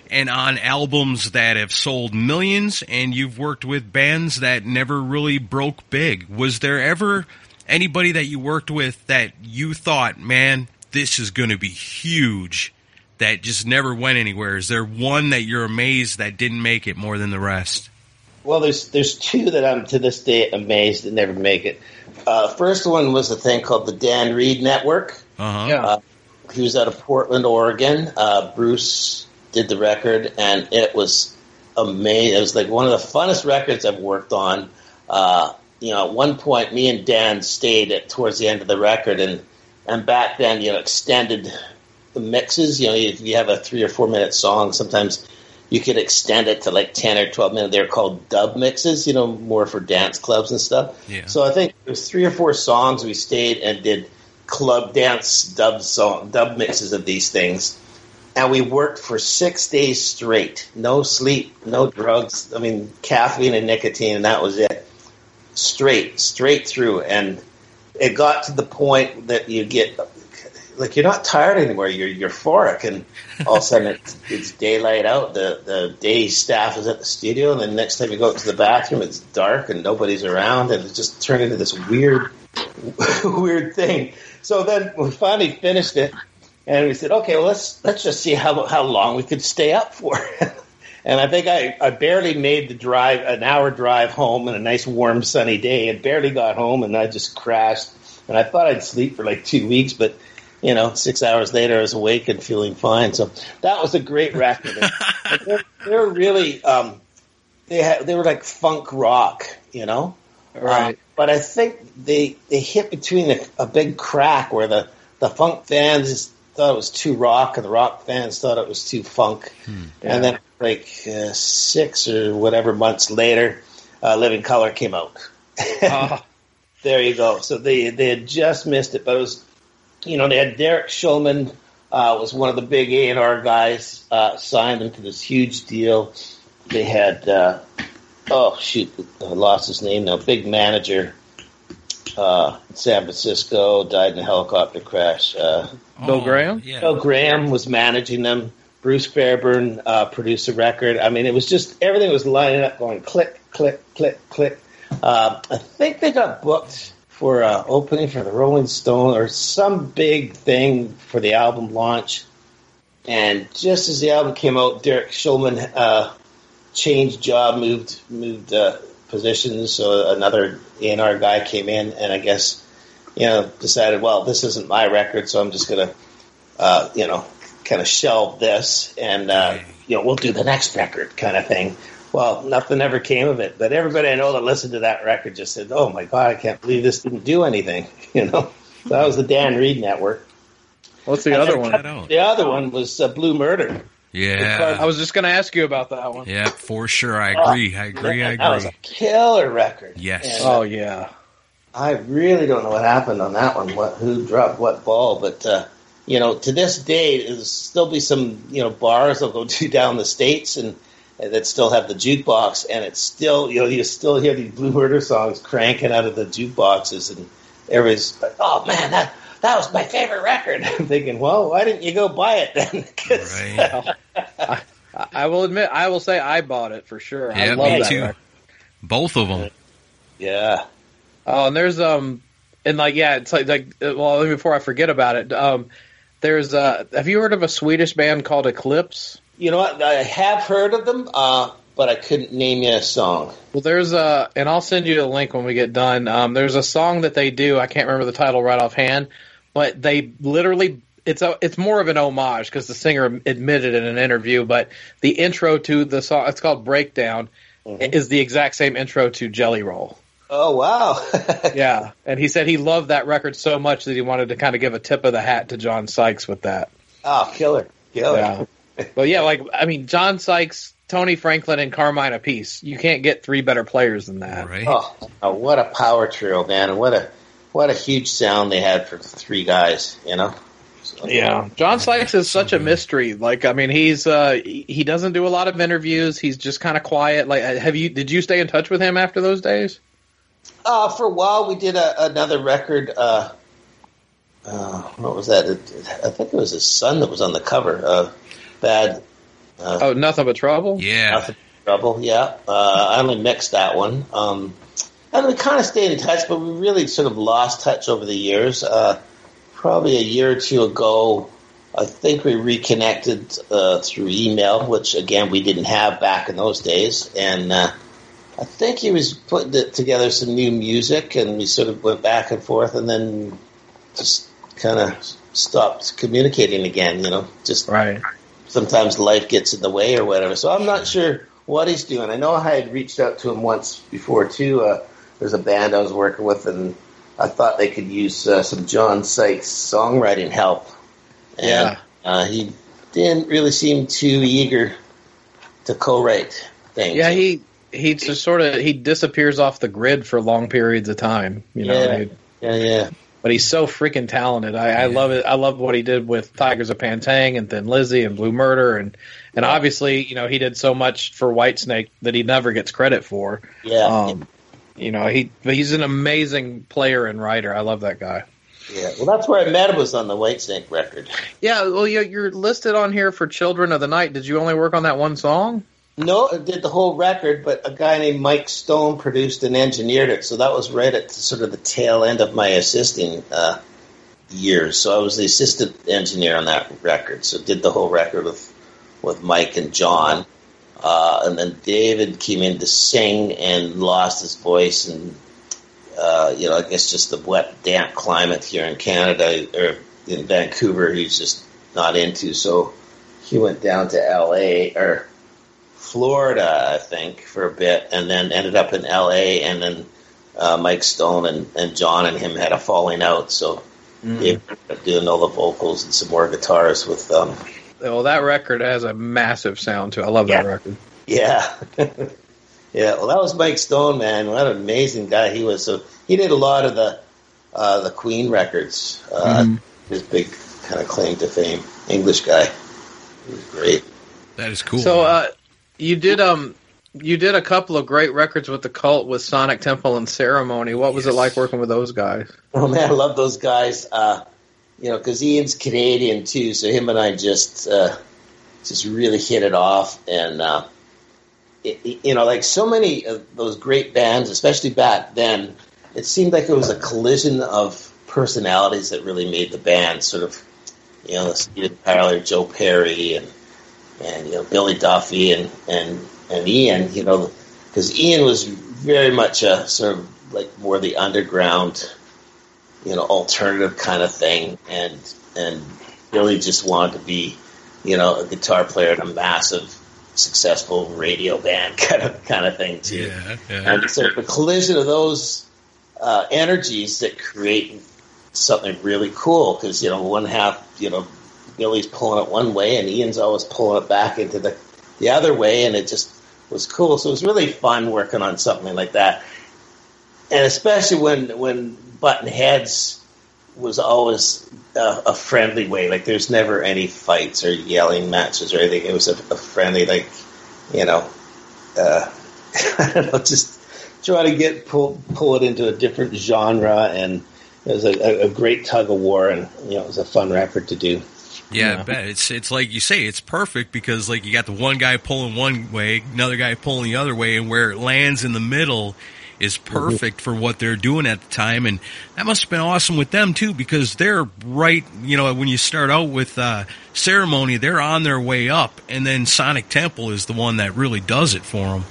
and on albums that have sold millions and you've worked with bands that never really broke big. Was there ever anybody that you worked with that you thought, "Man, this is going to be huge." That just never went anywhere. Is there one that you're amazed that didn't make it more than the rest? Well, there's there's two that I'm to this day amazed that never make it. Uh, first one was a thing called the Dan Reed Network. Uh-huh. Yeah. Uh, he was out of Portland, Oregon. Uh, Bruce did the record, and it was amazing. It was like one of the funnest records I've worked on. Uh, you know, at one point, me and Dan stayed at towards the end of the record, and and back then, you know, extended the mixes. You know, if you have a three or four minute song, sometimes you could extend it to like ten or twelve minutes. They're called dub mixes. You know, more for dance clubs and stuff. Yeah. So I think it was three or four songs we stayed and did club dance dub song dub mixes of these things. And we worked for six days straight. No sleep, no drugs. I mean caffeine and nicotine and that was it. Straight, straight through. And it got to the point that you get like you're not tired anymore. You're euphoric, and all of a sudden it's, it's daylight out. The the day staff is at the studio, and then next time you go up to the bathroom, it's dark and nobody's around, and it just turned into this weird, (laughs) weird thing. So then we finally finished it, and we said, okay, well let's let's just see how how long we could stay up for. (laughs) And I think I, I barely made the drive, an hour drive home in a nice warm sunny day. I barely got home and I just crashed. And I thought I'd sleep for like two weeks, but you know, six hours later I was awake and feeling fine. So that was a great record. They're, they're really, um, they had, they were like funk rock, you know? Right. Uh, but I think they they hit between a, a big crack where the, the funk fans thought it was too rock and the rock fans thought it was too funk. And then like uh, six or whatever months later, uh, Living Colour came out. (laughs) Ah. there you go. So they they had just missed it, but it was you know they had Derek Shulman uh, was one of the big A and R guys uh, signed them to this huge deal. They had uh, oh shoot, I lost his name now. Big manager. Uh, in San Francisco died in a helicopter crash. Uh, Bill Graham? Yeah. Bill Graham was managing them. Bruce Fairbairn uh, produced a record. I mean, it was just everything was lining up, going click, click, click, click. Uh, I think they got booked for uh, opening for the Rolling Stone or some big thing for the album launch. And just as the album came out, Derek Shulman uh, changed job, moved moved uh, positions. So another A&R guy came in, and I guess you know decided, well, this isn't my record, so I'm just gonna uh, you know kind of shelve this, and uh, you know we'll do the next record kind of thing. Well, nothing ever came of it, but everybody I know that listened to that record just said, "Oh my god, I can't believe this didn't do anything." (laughs) You know, so that was the Dan Reed Network. What's the other one? The other one was uh, Blue Murder. Yeah. I was just going to ask you about that one. Yeah, for sure. I agree. I agree. I agree. That was a killer record. Yes. And, Oh yeah. I really don't know what happened on that one. What who dropped what ball? But uh, you know, to this day, there's still be some you know bars that'll go (laughs) to down the states and, and that still have the jukebox, and it's still you know you still hear these Blue Murder songs cranking out of the jukeboxes, and everybody's like, "Oh man, that that was my favorite record." (laughs) I'm thinking, well, why didn't you go buy it then? (laughs) 'Cause- Right. I, I will admit, I will say I bought it for sure. I Yeah, love me that too. record. Both of them. yeah. Oh, and there's um, and like yeah, it's like like uh, well, before I forget about it, um, there's uh, have you heard of a Swedish band called Eclipse? You know what? I have heard of them, uh, but I couldn't name you a song. Well, there's a, and I'll send you a link when we get done. Um, there's a song that they do. I can't remember the title right offhand, but they literally, it's a, it's more of an homage because the singer admitted in an interview. But the intro to the song, it's called Breakdown, is the exact same intro to Jelly Roll. Oh wow! (laughs) Yeah, and he said he loved that record so much that he wanted to kind of give a tip of the hat to John Sykes with that. oh, killer, killer. Yeah. (laughs) But yeah, like I mean, John Sykes, Tony Franklin, and Carmine Appice. You can't get three better players than that. Right. Oh, oh, what a power trio, man! And what a what a huge sound they had for three guys. You know. So- Yeah, John Sykes is such a mystery. Like, I mean, he's uh he he doesn't do a lot of interviews. He's just kind of quiet. Like, uh, have you did you stay in touch with him after those days? Uh, for a while, we did a, another record. Uh, uh, what was that? It, I think it was his son that was on the cover. Uh, Bad Oh, nothing but trouble. Yeah. Nothing but Trouble. Yeah, uh, I only mixed that one. Um, and we kind of stayed in touch, but we really sort of lost touch over the years. Uh, probably a year or two ago, I think we reconnected uh, through email, which again we didn't have back in those days. And uh, I think he was putting together some new music, and we sort of went back and forth, and then just kind of stopped communicating again. You know, just Right. Sometimes life gets in the way or whatever. So I'm not sure what he's doing. I know I had reached out to him once before too. Uh, there's a band I was working with, and I thought they could use uh, some John Sykes songwriting help. And, Yeah. uh, he didn't really seem too eager to co-write things. Yeah, he he just sort of he disappears off the grid for long periods of time. You know, Yeah. yeah, yeah. But he's so freaking talented. I, I love it. I love what he did with Tygers of Pan Tang and Thin Lizzy and Blue Murder, and and obviously, you know, he did so much for Whitesnake that he never gets credit for. Yeah, Um, you know, he he's an amazing player and writer. I love that guy. yeah. Well, that's where I met him was on the Whitesnake record. Yeah, well, you're, you're listed on here for Children of the Night. Did you only work on that one song? No, I did the whole record, but a guy named Mike Stone produced and engineered it. So that was right at sort of the tail end of my assisting uh, years. So I was the assistant engineer on that record. So did the whole record with with Mike and John, uh, and then David came in to sing and lost his voice, and uh, you know I guess just the wet, damp climate here in Canada or in Vancouver, he's just not into. So he went down to L.A. or Florida, I think, for a bit, and then ended up in L.A. And then uh, Mike Stone and, and John and him had a falling out, so they ended up doing all the vocals and some more guitars with um, Well, that record has a massive sound too. I love that record. Yeah. (laughs) yeah, well, that was Mike Stone, man. What an amazing guy he was. So he did a lot of the uh, the Queen records. Uh, His big kind of claim to fame. English guy. He was great. That is cool. So, uh, you did um, you did a couple of great records with the Cult with Sonic Temple and Ceremony. What was it like working with those guys? (laughs) Oh man, I love those guys. Uh, you know, because Ian's Canadian too, so him and I just uh, just really hit it off, and uh, it, you know, like so many of those great bands, especially back then, it seemed like it was a collision of personalities that really made the band sort of, you know, Steve Tyler, Joe Perry, and and you know Billy Duffy and and and Ian, you know, because Ian was very much a sort of like more the underground, you know, alternative kind of thing, and and Billy just wanted to be, you know, a guitar player in a massive, successful radio band (laughs) kind of kind of thing too. Yeah, yeah. And so the collision of those uh, energies that create something really cool because you know one half you know Billy's pulling it one way and Ian's always pulling it back into the the other way, and it just was cool. So it was really fun working on something like that, and especially when when button heads was always a, a friendly way. Like there's never any fights or yelling matches or anything. It was a, a friendly, like you know, uh, (laughs) I don't know, just try to get pull pull it into a different genre, and it was a, a great tug of war, and you know, it was a fun record to do. Yeah, I bet it's it's like you say, it's perfect because like you got the one guy pulling one way, another guy pulling the other way, and where it lands in the middle is perfect for what they're doing at the time, and that must have been awesome with them too because they're right. You know, when you start out with uh, ceremony, they're on their way up, and then Sonic Temple is the one that really does it for them.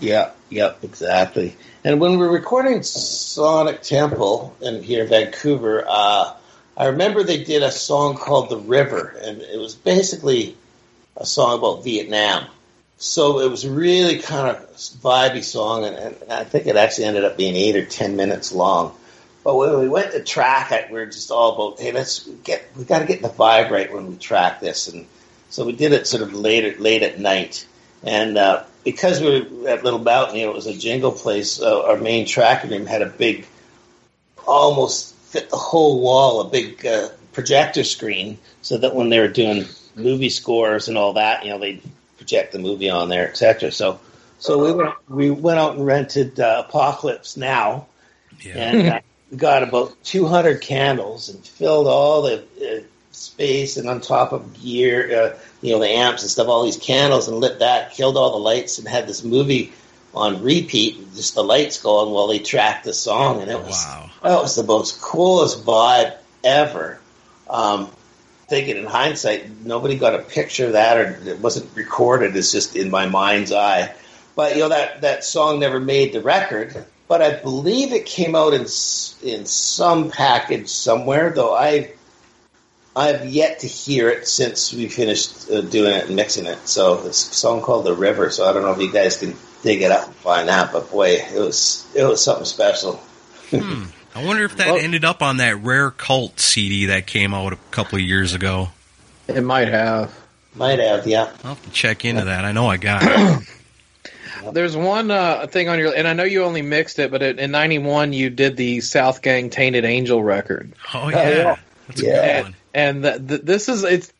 Yeah, yep, exactly. And when we were recording Sonic Temple in here in Vancouver, uh, I remember they did a song called "The River," and it was basically a song about Vietnam. So it was really kind of vibey song, and, and I think it actually ended up being eight or ten minutes long. But when we went to track it, we were just all about, hey, let's get, we got to get the vibe right when we track this, and so we did it sort of late, late at night, and uh, because we were at Little Mountain, you know, it was a jingle place. Uh, our main track room had a big, almost fit the whole wall, a big uh, projector screen, so that when they were doing movie scores and all that, you know, they'd project the movie on there, etc. So, so we went we went out and rented uh, Apocalypse Now, Yeah. and uh, got about 200 candles and filled all the uh, space and on top of gear, uh, you know, the amps and stuff, all these candles and lit that, killed all the lights and had this movie on repeat, just the lights going while they tracked the song. And it was, Wow. that was the most coolest vibe ever. Um, thinking in hindsight, nobody got a picture of that or it wasn't recorded. It's just in my mind's eye. But, you know, that, that song never made the record. But I believe it came out in in some package somewhere, though I I've yet to hear it since we finished uh, doing it and mixing it. So it's a song called "The River." So I don't know if you guys can dig it up and find out. but boy, it was it was something special. I wonder if that Well- ended up on that rare cult CD that came out a couple of years ago. It might have. Might have, yeah. I'll have to check into that. I know I got it. (coughs) There's one uh, thing on your, and I know you only mixed it, but it, in '91 you did the South Gang Tainted Angel record, Oh yeah, yeah. that's a Yeah. good and, one. and th- th- this is it's.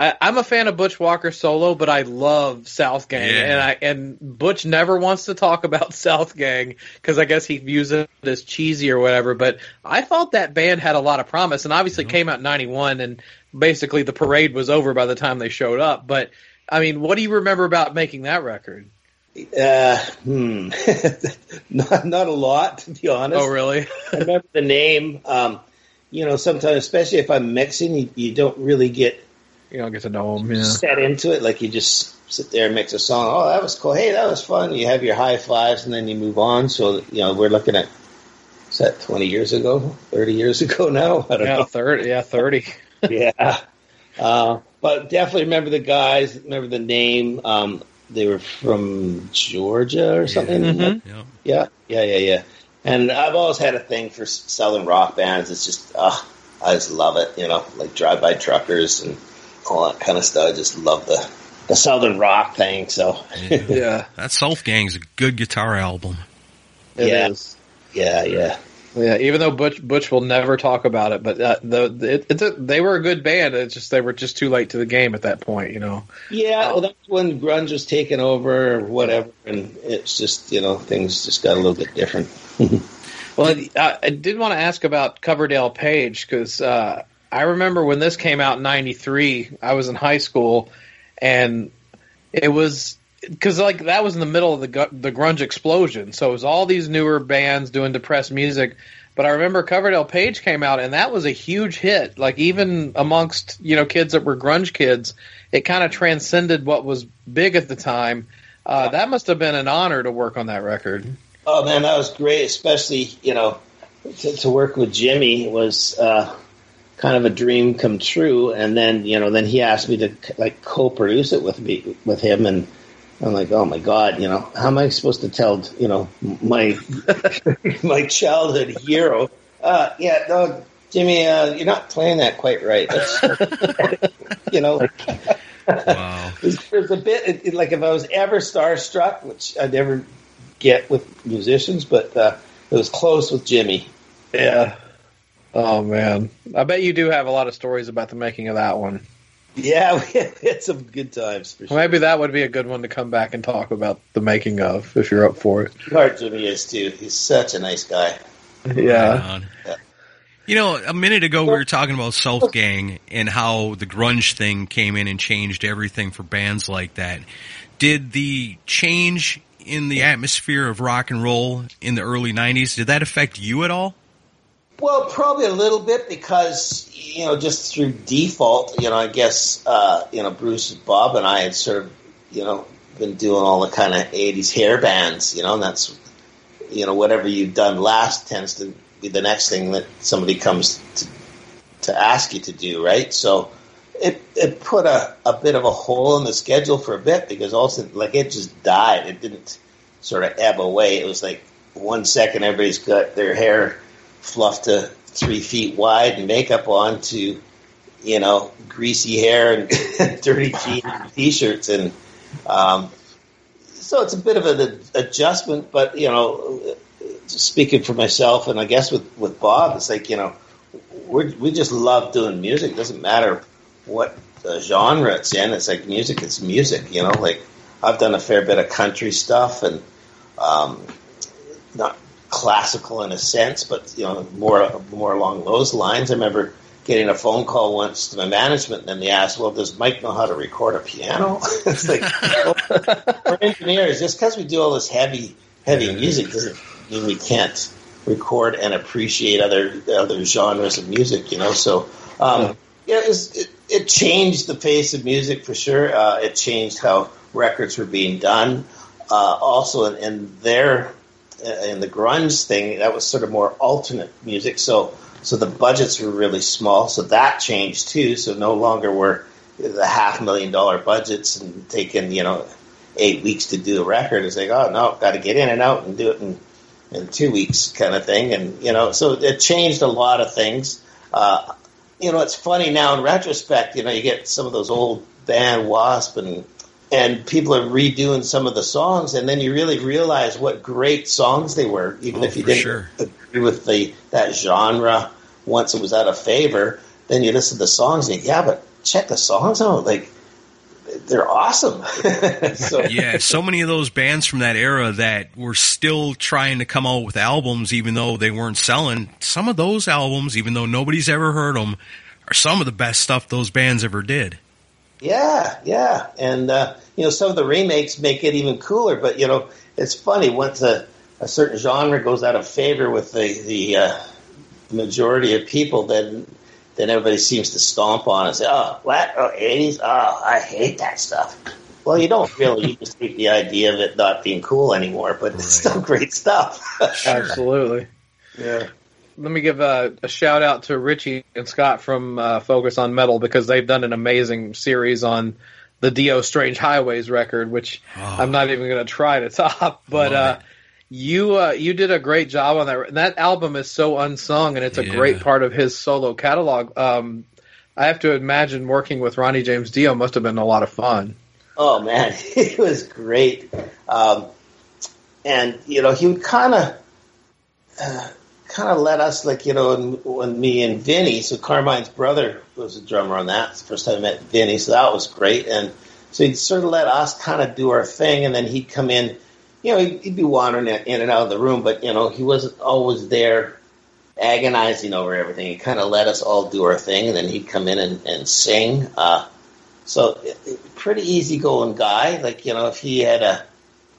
I, I'm a fan of Butch Walker solo, but I love South Gang, Yeah. and I and Butch never wants to talk about (laughs) South Gang because I guess he views it as cheesy or whatever. But I thought that band had a lot of promise, and obviously it came out in '91, and basically the parade was over by the time they showed up. But I mean, what do you remember about making that record? Uh, hmm. (laughs) not not a lot, to be honest. Oh, really? (laughs) I remember the name. Um, you know, sometimes, especially if I'm mixing, you, you don't really get You don't get to know them. Yeah. set into it. Like you just sit there and mix a song. Oh, that was cool. Hey, that was fun. You have your high fives and then you move on. So you know, we're looking at is that 20 years ago, 30 years (laughs) ago now. I don't Yeah, know. thirty. Yeah, thirty. (laughs) yeah. Uh, but definitely remember the guys. Remember the name. Um, they were from Georgia or something. Mhm. Yeah. Yeah, yeah, yeah, yeah. And I've always had a thing for southern rock bands. It's just, ah, I just love it. You know, like Drive By Truckers and all that kind of stuff. I just love the the southern rock thing. So Yeah, (laughs) That South Gang's a good guitar album. it Yeah. is. yeah, yeah, Yeah, even though Butch Butch will never talk about it, but uh, the it, it's a, they were a good band. It's just they were just too late to the game at that point. You know. yeah. Well, that's when grunge was taken over or whatever, and it's just you know things just got a little bit different. (laughs) Well, I, I did want to ask about Coverdale Page because uh, I remember when this came out in '93. I was in high school, and it was because like that was in the middle of the the grunge explosion. So it was all these newer bands doing depressed music. But I remember Coverdale Page came out, and that was a huge hit. Like even amongst you know kids that were grunge kids, it kind of transcended what was big at the time. Uh, that must have been an honor to work on that record. Oh man, that was great. Especially you know to, to work with Jimmy was uh, kind of a dream come true. And then you know then he asked me to like co-produce it with me with him, and I'm like, oh my god, you know, how am I supposed to tell you know my (laughs) my childhood hero? Uh, yeah, no, Jimmy, uh, you're not playing that quite right. That's, (laughs) you know. Wow. there's, there's a bit it, it- like if I was ever starstruck, which I never get with musicians, but uh, it was close with Jimmy. Yeah. Oh man, I bet you do have a lot of stories about the making of that one. Yeah, (laughs) we had some good times for sure. Maybe that would be a good one to come back and talk about the making of, if you're up for it. Hard Jimmy is too. He's such a nice guy. (laughs) Yeah. Right. You know, a minute ago we were talking about South Gang and how the grunge thing came in and changed everything for bands like that. Did the change in the atmosphere of rock and roll in the early 90s, did that affect you at all? Well, probably a little bit because you know just through default, you know, I guess uh, you know Bruce, Bob, and I had sort of you know been doing all the kind of '80s hair bands, you know, and that's you know whatever you've done last tends to be the next thing that somebody comes to to ask you to do, right? So it it put a, a bit of a hole in the schedule for a bit because also like it just died. It didn't sort of ebb away. It was like one second everybody's got their hair fluffed to three feet wide and makeup on to you know greasy hair and (laughs) dirty jeans and t-shirts and um, so it's a bit of an adjustment. But you know, speaking for myself and I guess with with Bob, it's like you know we we just love doing music. It doesn't matter what genre it's in. It's like music. It's music. You know, like I've done a fair bit of country stuff and um, not classical in a sense, but you know more more along those lines. I remember getting a phone call once to my management, and then they asked, "Well, does Mike know how to record a piano?" (laughs) it's like well, we're engineers. Just because we do all this heavy heavy music doesn't mean we can't record and appreciate other other genres of music. You know, so um, yeah, it, was, it, it changed the face of music for sure. Uh, it changed how records were being done. Uh, also, in, in their in the grunge thing, that was sort of more alternate music. So so the budgets were really small. So that changed too. So no longer were the half million dollar budgets and taking you know eight weeks to do a record. It's like oh no, got to get in and out and do it in in two weeks kind of thing. And you know, so it changed a lot of things. Uh, you know, it's funny now in retrospect. You know, you get some of those old band Wasp and and people are redoing some of the songs, and then you really realize what great songs they were, even Oh, if you didn't sure. agree with the that genre once it was out of favor. Then you listen to the songs and you, yeah, but check the songs out, like they're awesome. (laughs) so yeah, so many of those bands from that era that were still trying to come out with albums, even though they weren't selling. Some of those albums, even though nobody's ever heard them, are some of the best stuff those bands ever did. Yeah, yeah, and uh, you know some of the remakes make it even cooler. But you know, it's funny once a, a certain genre goes out of favor with the the uh, majority of people, then then everybody seems to stomp on it and say, "Oh, what? Oh, 80s? Oh, I hate that stuff." Well, you don't really. You just hate the idea of it not being cool anymore, but it's still great stuff. Absolutely. yeah. Let me give a, a shout out to Richie and Scott from uh, Focus on Metal because they've done an amazing series on the Dio Strange Highways record, which I'm not even going to try to (laughs) top. But uh, you uh, you did a great job on that. And that album is so unsung, and it's a Yeah. great part of his solo catalog. Um, I have to imagine working with Ronnie James Dio must have been a lot of fun. Oh man, (laughs) it was great. Um, and you know, he would kind of, uh, kind of let us like you know, when me and Vinny, so Carmine's brother was a drummer on that. It's the first time I met Vinny, so that was great. And so he'd sort of let us kind of do our thing, and then he'd come in. You know, he'd, he'd be wandering in and out of the room, but you know, he wasn't always there agonizing over everything. He kind of let us all do our thing, and then he'd come in and, and sing. Uh, so, it- it- pretty easygoing guy. Like you know, if he had a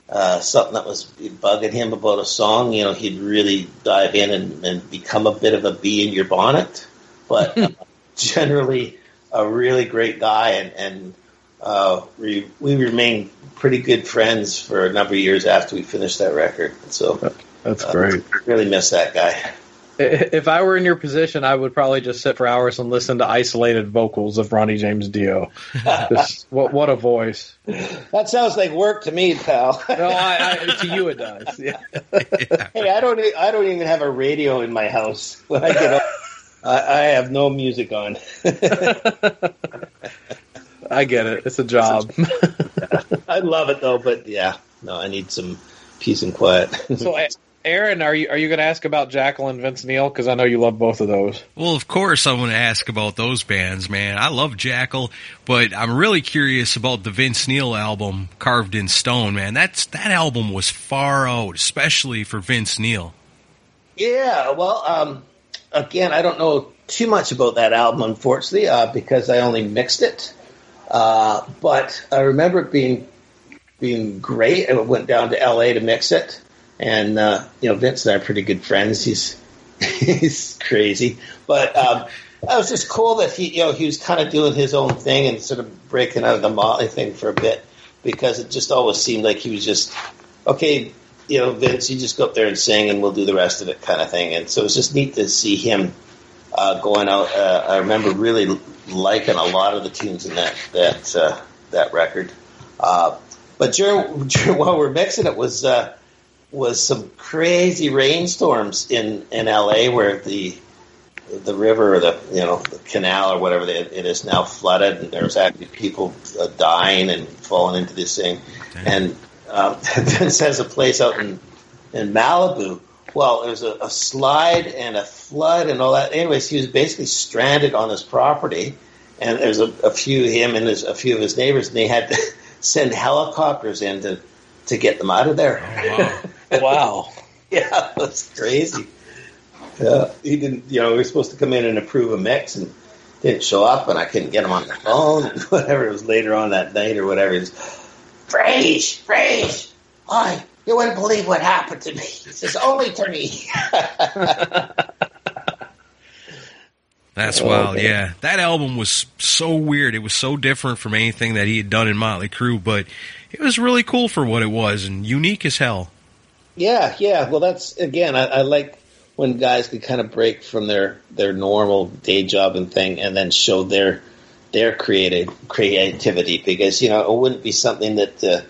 uh, something that was bugging him about a song, you know, he'd really dive in and, and become a bit of a bee in your bonnet. But (laughs) uh, generally, a really great guy, and, and uh, we we remained pretty good friends for a number of years after we finished that record. So That's uh, great. really miss that guy. (laughs) If I were in your position, I would probably just sit for hours and listen to isolated vocals of Ronnie James Dio. (laughs) Just, what what a voice! That sounds like work to me, pal. (laughs) No, I, I, to you it does. Yeah. hey, I don't I don't even have a radio in my house when I get up. I, I have no music on. I get it. It's a job. I love it though, but yeah, no, I need some peace and quiet. so, Aaron, are you are you going to ask about Jackyl and Vince Neil? Because I know you love both of those. Well, of course, I'm going to ask about those bands, man. I love Jackyl, but I'm really curious about the Vince Neil album, Carved in Stone, man. That's that album was far out, especially for Vince Neil. Yeah, well, um, again, I don't know too much about that album, unfortunately, uh, because I only mixed it. Uh, but I remember it being being great. I went down to L.A. to mix it, and uh, you know, Vince and I are pretty good friends. He's (laughs) he's crazy, but um, that was just cool that he you know he was kind of doing his own thing and sort of breaking out of the Motley thing for a bit because it just always seemed like he was just okay you know, Vince, you just go up there and sing, and we'll do the rest of it, kind of thing. And so it was just neat to see him uh, going out. Uh, I remember really liking a lot of the tunes in that that uh, that record. Uh, but during, (laughs) during while we're mixing it was uh, was some crazy rainstorms in in LA where the the river or the you know the canal or whatever it, it is now flooded and there's actually people uh, dying and falling into this thing and um, (laughs) Vince has a place out in in Malibu. Well, there's a, a slide and a flood and all that. Anyways, he was basically stranded on his property, and there's a, a few him and his, a few of his neighbors, and they had to (laughs) send helicopters in to to get them out of there. wow. Wow. (laughs) yeah, that's crazy. Yeah, he didn't. You know, we were supposed to come in and approve a mix, and didn't show up, and I couldn't get him on the phone, and (laughs) whatever. It was later on that night or whatever. He's, Frage, Frage, I, you wouldn't believe what happened to me. He says, only to me. (laughs) That's wild, man. yeah. That album was so weird. It was so different from anything that he had done in Motley Crue, but it was really cool for what it was and unique as hell. Yeah, yeah. Well, that's again. I, I like when guys can kind of break from their their normal day job and thing, and then show their their creative creativity because you know it wouldn't be something that uh,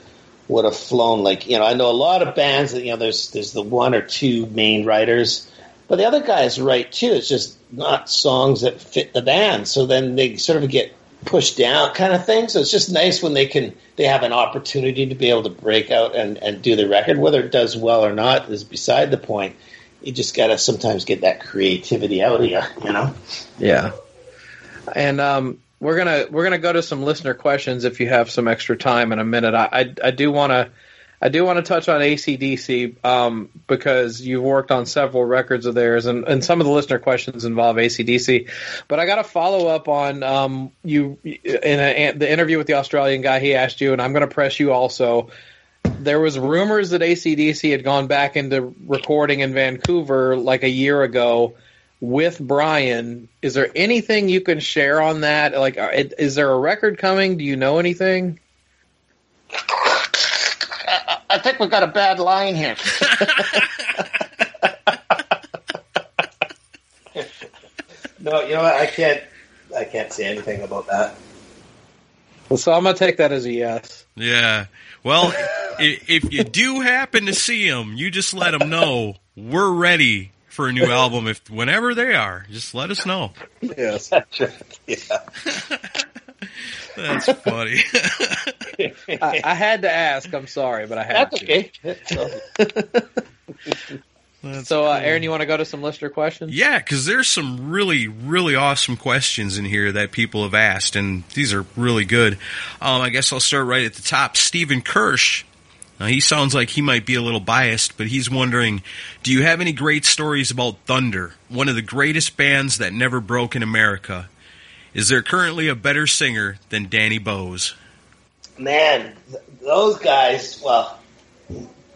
would have flown like you know. I know a lot of bands that you know there's there's the one or two main writers, but the other guys write too. It's just not songs that fit the band, so then they sort of get pushed down kind of thing. So it's just nice when they can they have an opportunity to be able to break out and, and do the record. Whether it does well or not is beside the point. You just gotta sometimes get that creativity out of you, you know. Yeah. And um, we're gonna we're gonna go to some listener questions if you have some extra time in a minute. I I, I do want to I do want to touch on ACDC um, because you've worked on several records of theirs, and, and some of the listener questions involve ACDC. But I got to follow up on um, you in a, the interview with the Australian guy. He asked you, and I'm going to press you also. There was rumors that ACDC had gone back into recording in Vancouver like a year ago with Brian. Is there anything you can share on that? Like, is there a record coming? Do you know anything? I think we've got a bad line here. (laughs) no, you know what? I can't. I can't say anything about that. Well, so I'm gonna take that as a yes. Yeah. Well, i- if you do happen to see them, you just let them know we're ready for a new album. If whenever they are, just let us know. Yes. yeah. (laughs) That's funny. (laughs) I, I had to ask. I'm sorry, but I had That's to. okay. So, (laughs) That's So, uh, cool. Aaron, you want to go to some listener questions? Yeah, because there's some really, really awesome questions in here that people have asked, and these are really good. Um, I guess I'll start right at the top. Stephen Kirsch. Now, he sounds like he might be a little biased, but he's wondering Do you have any great stories about Thunder, one of the greatest bands that never broke in America? Is there currently a better singer than Danny Bowes? man, th- those guys, well,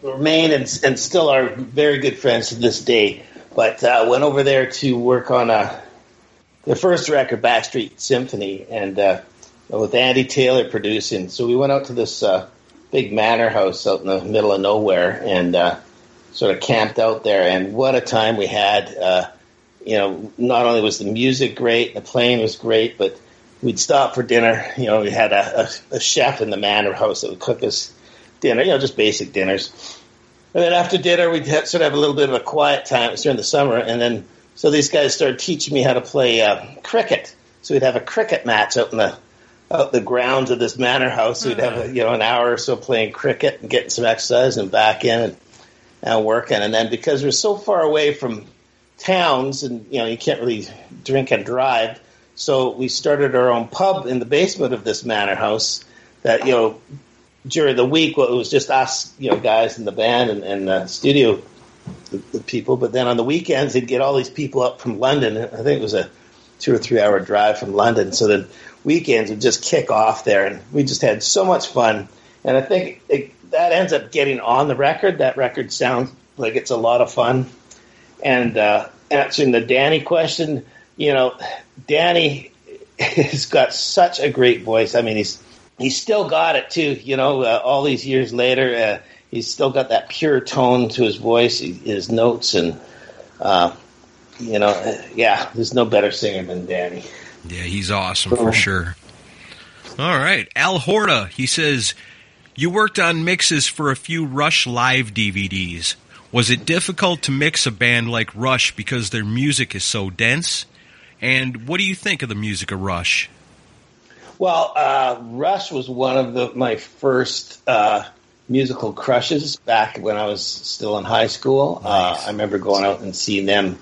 remain and, and still are very good friends to this day. But uh, went over there to work on uh, their first record, Backstreet Symphony, and uh, with Andy Taylor producing. So we went out to this uh, big manor house out in the middle of nowhere and uh, sort of camped out there. And what a time we had! You know, not only was the music great, the playing was great, but we'd stop for dinner. You know, we had a, a, a chef in the manor house that would cook us dinner. You know, just basic dinners. And then after dinner, we'd have, sort of have a little bit of a quiet time. It was during the summer, and then so these guys started teaching me how to play uh, cricket. So we'd have a cricket match out in the out the grounds of this manor house. We'd have a, you know an hour or so playing cricket and getting some exercise, and back in and, and working. And then because we're so far away from towns, and you know you can't really drink and drive, so we started our own pub in the basement of this manor house. That you know during the week, well, it was just us, you know, guys in the band and, and studio the, the people. But then on the weekends, they'd get all these people up from London. I think it was a two or three hour drive from London. So then weekends would just kick off there, and we just had so much fun. And I think it, that ends up getting on the record. That record sounds like it's a lot of fun. And uh, answering the Danny question, you know, Danny has got such a great voice. I mean, he's he's still got it too. You know, uh, all these years later, uh, he's still got that pure tone to his voice, his notes, and uh, you know, yeah, there's no better singer than Danny. Yeah, he's awesome for sure. All right, Al Horta. He says you worked on mixes for a few Rush live DVDs. Was it difficult to mix a band like Rush because their music is so dense? And what do you think of the music of Rush? Well, uh, Rush was one of the, my first uh, musical crushes back when I was still in high school. Uh, I remember going out and seeing them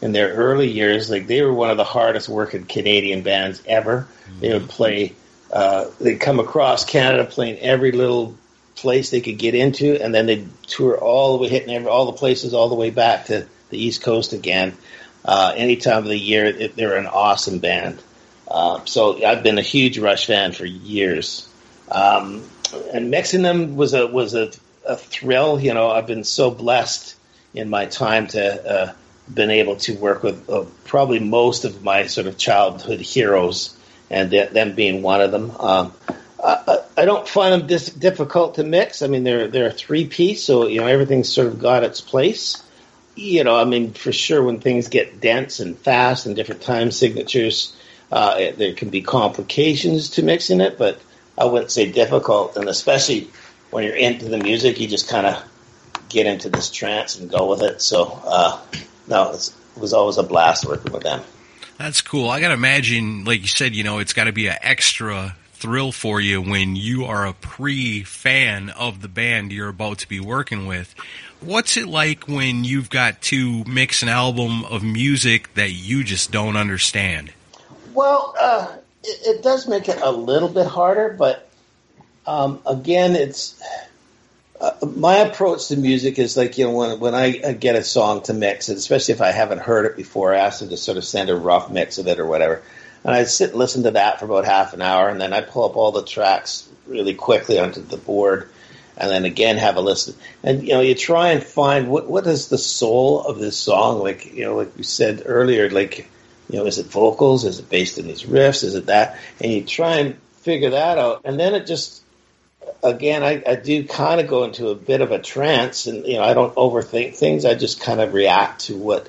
in their early years. Like they were one of the hardest working Canadian bands ever. Mm-hmm. They would play. Uh, they'd come across Canada playing every little place they could get into, and then they'd tour all the way, hitting every, all the places all the way back to the East Coast again. Uh, any time of the year, it, they're an awesome band. Uh, so I've been a huge Rush fan for years, um, and mixing them was a was a, a, thrill. You know, I've been so blessed in my time to uh, been able to work with uh, probably most of my sort of childhood heroes, and th- them being one of them. Um, I, don't find them dis- difficult to mix. I mean, they're they're a three piece, so you know everything's sort of got its place. You know, I mean, for sure, when things get dense and fast and different time signatures uh, there can be complications to mixing it, but I wouldn't say difficult. And especially when you're into the music, you just kind of get into this trance and go with it. So, uh, no, it was always a blast working with them. That's cool. I got to imagine, like you said, you know, it's got to be an extra thrill for you when you are a pre fan of the band you're about to be working with. What's it like when you've got to mix an album of music that you just don't understand? Well, uh, it, it, does make it a little bit harder, but um, again, it's uh, my approach to music is like you know when when I, get a song to mix, it, especially if I haven't heard it before, I ask them to sort of send a rough mix of it or whatever, and I sit and listen to that for about half an hour, and then I pull up all the tracks really quickly onto the board and then again have a listen. And you know, you try and find what what is the soul of this song. Like you know, like you said earlier, like you know, is it vocals? Is it based in these riffs? Is it that? And you try and figure that out. And then it just, again, I, I do kind of go into a bit of a trance and, you know, I don't overthink things. I just kind of react to what,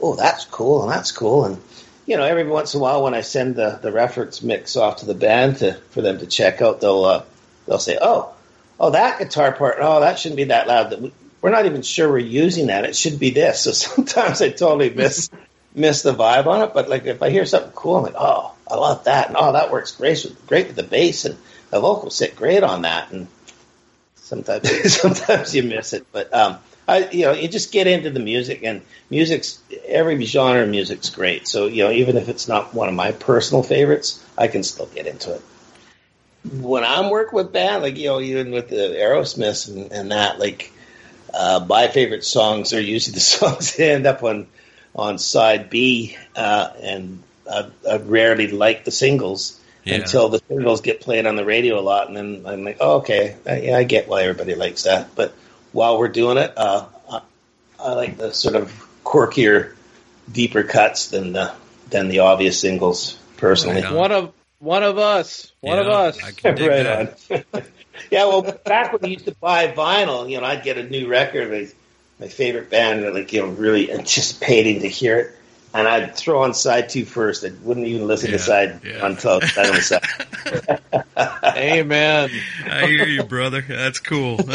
oh, that's cool and that's cool. And, you know, every once in a while when I send the, the reference mix off to the band to, for them to check out, they'll, uh, they'll say, oh, oh, that guitar part, oh, that shouldn't be that loud. That We're not even sure we're using that. It should be this. So (laughs) sometimes I totally miss miss the vibe on it. But like if I hear something cool, I'm like, oh, I love that, and oh, that works great with great with the bass, and the vocals sit great on that. And sometimes (laughs) sometimes you miss it, but um, I you know you just get into the music, and music's every genre of music's great. So you know even if it's not one of my personal favorites, I can still get into it. When I'm working with band, like you know, even with the Aerosmith and, and that, like uh, my favorite songs are usually the (laughs) songs that end up on on side B, uh, and I, I, rarely like the singles yeah. until the singles get played on the radio a lot, and then I'm like, oh, okay, I, yeah, I get why everybody likes that. But while we're doing it, uh, I, I, like the sort of quirkier, deeper cuts than the than the obvious singles. Personally, one of One of us. One of us. I can dig right on. (laughs) yeah, well, back when we used to buy vinyl, you know, I'd get a new record of my favorite band, and like you know, really anticipating to hear it, and I'd throw on side two first. I wouldn't even listen Yeah, to side yeah. one until side on side. Amen. I hear you, brother. That's cool. (laughs)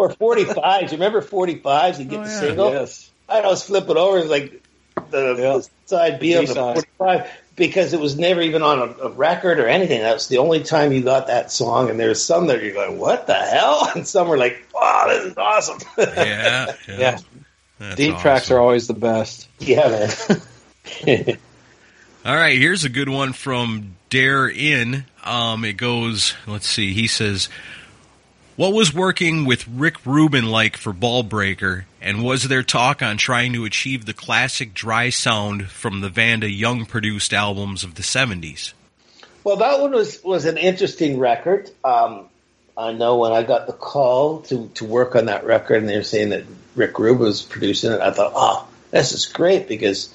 Or forty fives. You remember forty fives? You get Oh, the yeah. single. Yes. I was flipping over. It was like the, Yeah. the side B of the 45 because it was never even on a, a record or anything. That was the only time you got that song. And there's some that you're going, what the hell? (laughs) And some were like, wow, this is awesome. yeah, yeah. (laughs) Yeah. That's Deep tracks are always the best. yeah, man. (laughs) All right, here's a good one from Darren. Um, it goes, let's see, he says, What was working with Rick Rubin like for Ballbreaker, and was there talk on trying to achieve the classic dry sound from the Vanda Young produced albums of the 70s? well, that one was, was an interesting record. Um, I know when I got the call to, to work on that record and they were saying that Rick Rubin was producing it, I thought, oh, this is great because,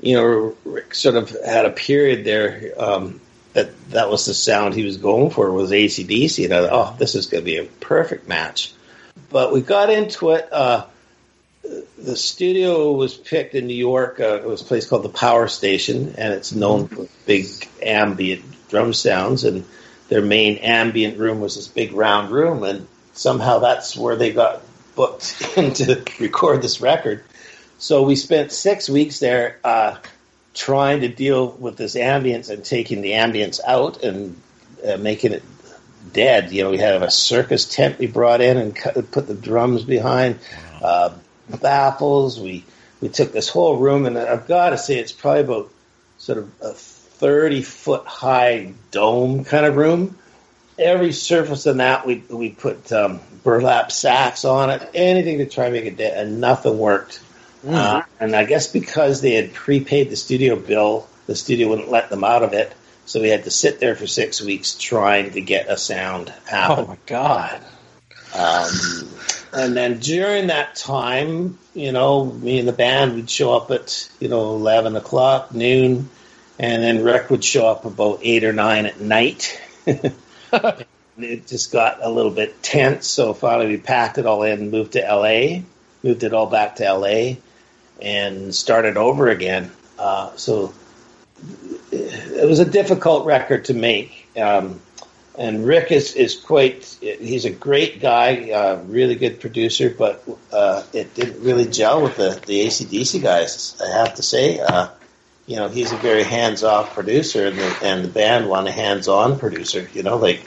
you know, Rick sort of had a period there um, that that was the sound he was going for was ACDC. And I thought, oh, this is going to be a perfect match. But we got into it. Uh, the studio was picked in New York. Uh, it was a place called the Power Station, and it's known for big ambient drum sounds. And their main ambient room was this big round room, and somehow that's where they got booked (laughs) in to record this record. So we spent six weeks there uh, trying to deal with this ambience and taking the ambience out and uh, making it dead. You know, we had a circus tent we brought in and cut, put the drums behind, uh, baffles. We we took this whole room, and I've got to say, it's probably about sort of a thirty foot high dome kind of room. Every surface in that, we we put um, burlap sacks on it, anything to try and make it dead, and nothing worked. Uh, and I guess because they had prepaid the studio bill, the studio wouldn't let them out of it. So we had to sit there for six weeks trying to get a sound happen. Oh my god. Um, and then during that time, you know, me and the band would show up at, you know, 11 o'clock, noon, and then Rick would show up about 8 or 9 at night. (laughs) it just got a little bit tense, so finally we packed it all in, moved to LA, moved it all back to LA, and started over again. Uh, so it was a difficult record to make. Um, and Rick is, is quite, he's a great guy, uh, really good producer, but uh, it didn't really gel with the, the ACDC guys, I have to say. Uh, you know, he's a very hands off producer, and the, and the band want a hands on producer, you know, like,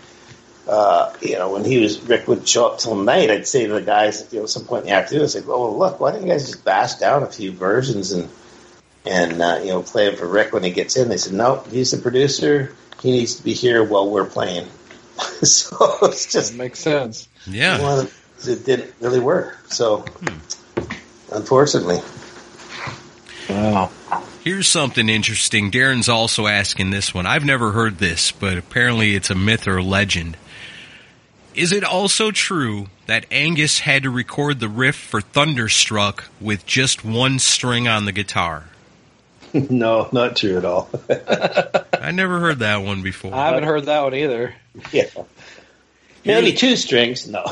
uh, you know, when he was, Rick would show up till night, I'd say to the guys, you know, at some point in the afternoon, I'd say, "Well, look, why don't you guys just bash down a few versions and, and uh, you know, play it for Rick when he gets in? They said, no, he's the producer. He needs to be here while we're playing. (laughs) so it's just That makes sense. Yeah. one of the, it didn't really work. So unfortunately, Wow. Here's something interesting. Darren's also asking this one. I've never heard this, but apparently it's a myth or legend. Is it also true that Angus had to record the riff for Thunderstruck with just one string on the guitar? (laughs) no, not true at all. (laughs) I never heard that one before. I haven't heard that one either. (laughs) yeah, maybe two strings. No,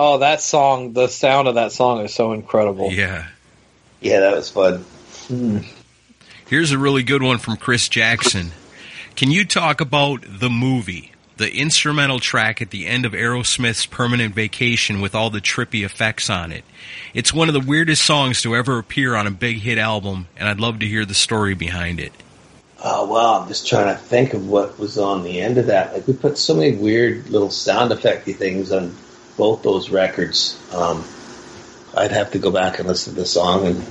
Oh, that song, the sound of that song is so incredible. Yeah. yeah, that was fun. Hmm. Here's a really good one from Chris Jackson. Can you talk about the movie, the instrumental track at the end of Aerosmith's Permanent Vacation with all the trippy effects on it? It's one of the weirdest songs to ever appear on a big hit album, and I'd love to hear the story behind it. Oh wow, I'm just trying to think of what was on the end of that. Like we put so many weird little sound effecty things on both those records. Um, I'd have to go back and listen to the song and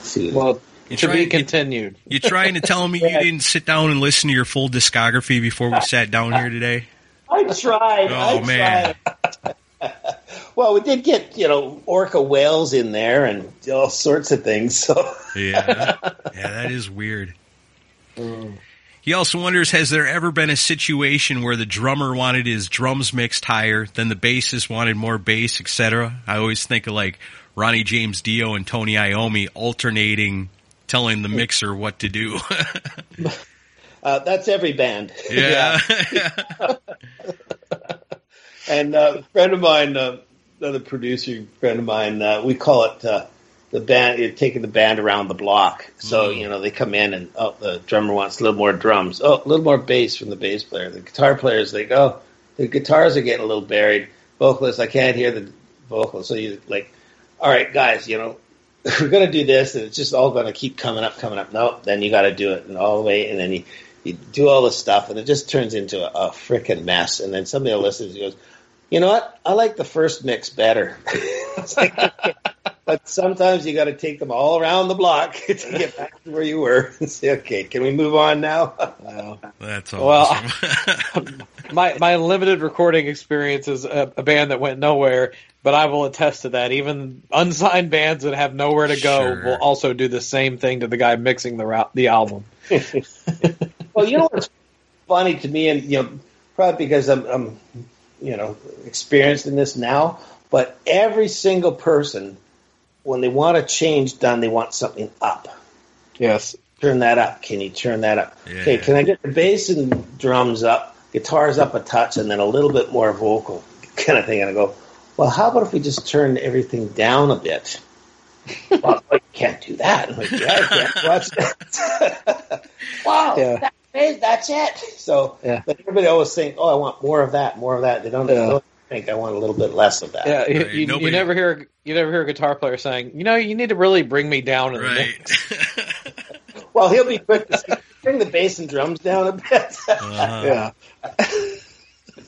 see. Well, You to try- be you- continued. (laughs) You trying to tell me you didn't sit down and listen to your full discography before we sat down here today? I tried. Oh I man. tried. (laughs) Well, we did get you know orca whales in there and all sorts of things. So Yeah. Yeah, that is weird. He also wonders Has there ever been a situation where the drummer wanted his drums mixed higher, then the bassist wanted more bass, etc.? I always think of like Ronnie James Dio and Tony Iommi alternating telling the mixer what to do. (laughs) Uh, that's every band. (laughs) yeah. (laughs) And uh, a friend of mine, uh, another producer friend of mine, uh, we call it uh, the band. You're taking the band around the block. So you know they come in and oh, the drummer wants a little more drums. Oh, a little more bass from the bass player. The guitar players they go. The guitars are getting a little buried. Vocalists, I can't hear the vocals. So you like, all right, guys, you know. We're gonna do this, and it's just all gonna keep coming up, coming up. No, then you got to do it, and all the way, and then you, you do all this stuff, and it just turns into a, a freaking mess. And then somebody will listen and goes, you know what? I like the first mix better. (laughs) It's like, but sometimes you got to take them all around the block (laughs) to (laughs) get back to where you were and say, okay, can we move on now? (laughs) That's Well, my my limited recording experience is a, a band that went nowhere, but I will attest to that. Even unsigned bands that have nowhere to go Sure. will also do the same thing to the guy mixing the the album. well, you know what's funny to me, and you know, probably because I'm, I'm, you know, experienced in this now. But every single person, when they want a change done, they want something up. Yes. Turn that up. Can you turn that up? Yeah. Okay, can I get the bass and drums up, guitars up a touch, and then a little bit more vocal kind of thing? And I go, well, how about if we just turn everything down a bit? (laughs) well, you can't do that. I'm like, yeah, I can. Watch that. (laughs) wow, Yeah. that- that's it. So, Yeah. but everybody always think, oh, I want more of that, more of that. They don't, Yeah. they don't think I want a little bit less of that. Yeah, you, Right, you, nobody- you never hear you never hear a guitar player saying, you know, you need to really bring me down in the right. mix. (laughs) Well, he'll be quick to say, bring the bass and drums down a bit. Uh, Yeah.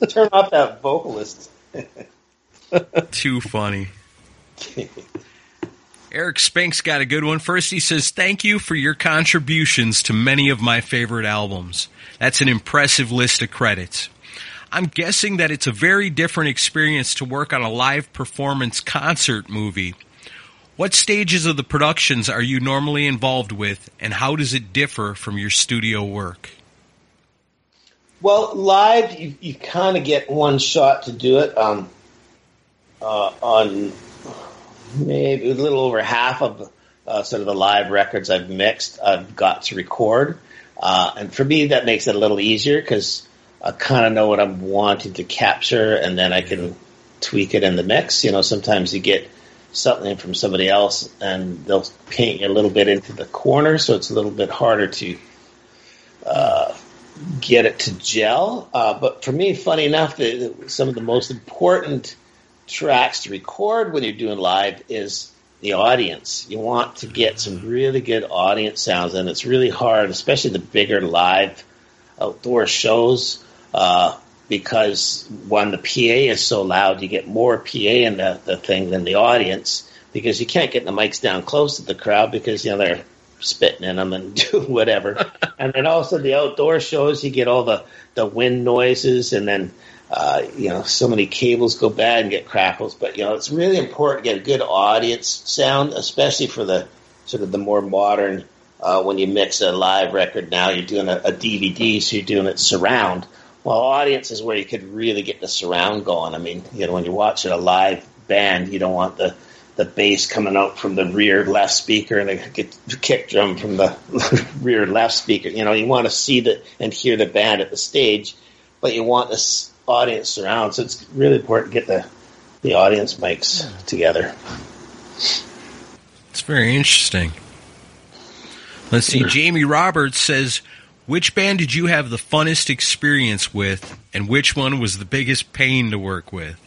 (laughs) Turn off that vocalist. (laughs) too funny. Eric Spank's got a good one. First, he says, Thank you for your contributions to many of my favorite albums. That's an impressive list of credits. I'm guessing that it's a very different experience to work on a live performance concert movie. What stages of the productions are you normally involved with, and how does it differ from your studio work? Well, live, you, you kind of get one shot to do it. Um, uh, on maybe a little over half of uh, sort of the live records I've mixed, I've got to record. Uh, and for me, that makes it a little easier because I kind of know what I'm wanting to capture, and then I can tweak it in the mix. You know, sometimes you get something from somebody else, and they'll paint you a little bit into the corner, so it's a little bit harder to uh, get it to gel. Uh, but for me, funny enough, the, some of the most important tracks to record when you're doing live is the audience. You want to get some really good audience sounds, and it's really hard, especially the bigger live outdoor shows, uh, because when the PA is so loud, you get more PA in the, the thing than the audience because you can't get the mics down close to the crowd because you know they're spitting in them and (laughs) doing whatever. (laughs) and then also the outdoor shows, you get all the the wind noises, and then uh, you know so many cables go bad and get crackles. But you know it's really important to get a good audience sound, especially for the sort of the more modern. Uh, when you mix a live record now, you're doing a, a DVD, so you're doing it surround. Well, audience is where you could really get the surround going. I mean, you know, when you're watching a live band, you don't want the the bass coming out from the rear left speaker and the kick drum from the (laughs) rear left speaker. You know, you want to see the and hear the band at the stage, but you want this audience surround. So it's really important to get the the audience mics together. It's very interesting. Let's see. Jamie Roberts says, "Which band did you have the funnest experience with, and which one was the biggest pain to work with?"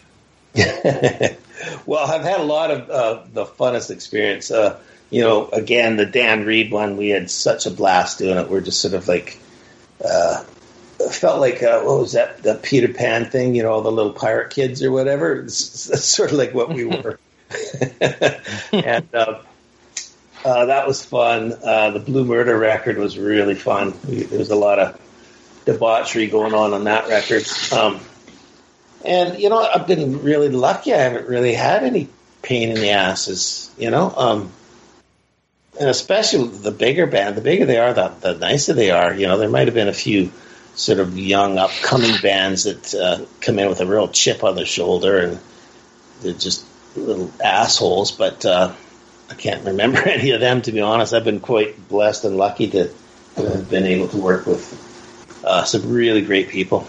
(laughs) well, I've had a lot of uh, the funnest experience. Uh, you know, again, the Dan Reed one, we had such a blast doing it. We're just sort of like, uh, felt like, uh, what was that, the Peter Pan thing, you know, all the little pirate kids or whatever. (laughs) It's, it's sort of like what we were. (laughs) and uh, that was fun. Uh, the Blue Murder record was really fun. There was a lot of debauchery going on on that record. Um, and you know, I've been really lucky. I haven't really had any pain in the asses. You know, um, and especially the bigger band. The bigger they are, the, the nicer they are. You know, there might have been a few sort of young, upcoming bands that uh, come in with a real chip on their shoulder, and they're just little assholes. But uh, I can't remember (laughs) any of them to be honest. I've been quite blessed and lucky to, to have been able to work with uh, some really great people.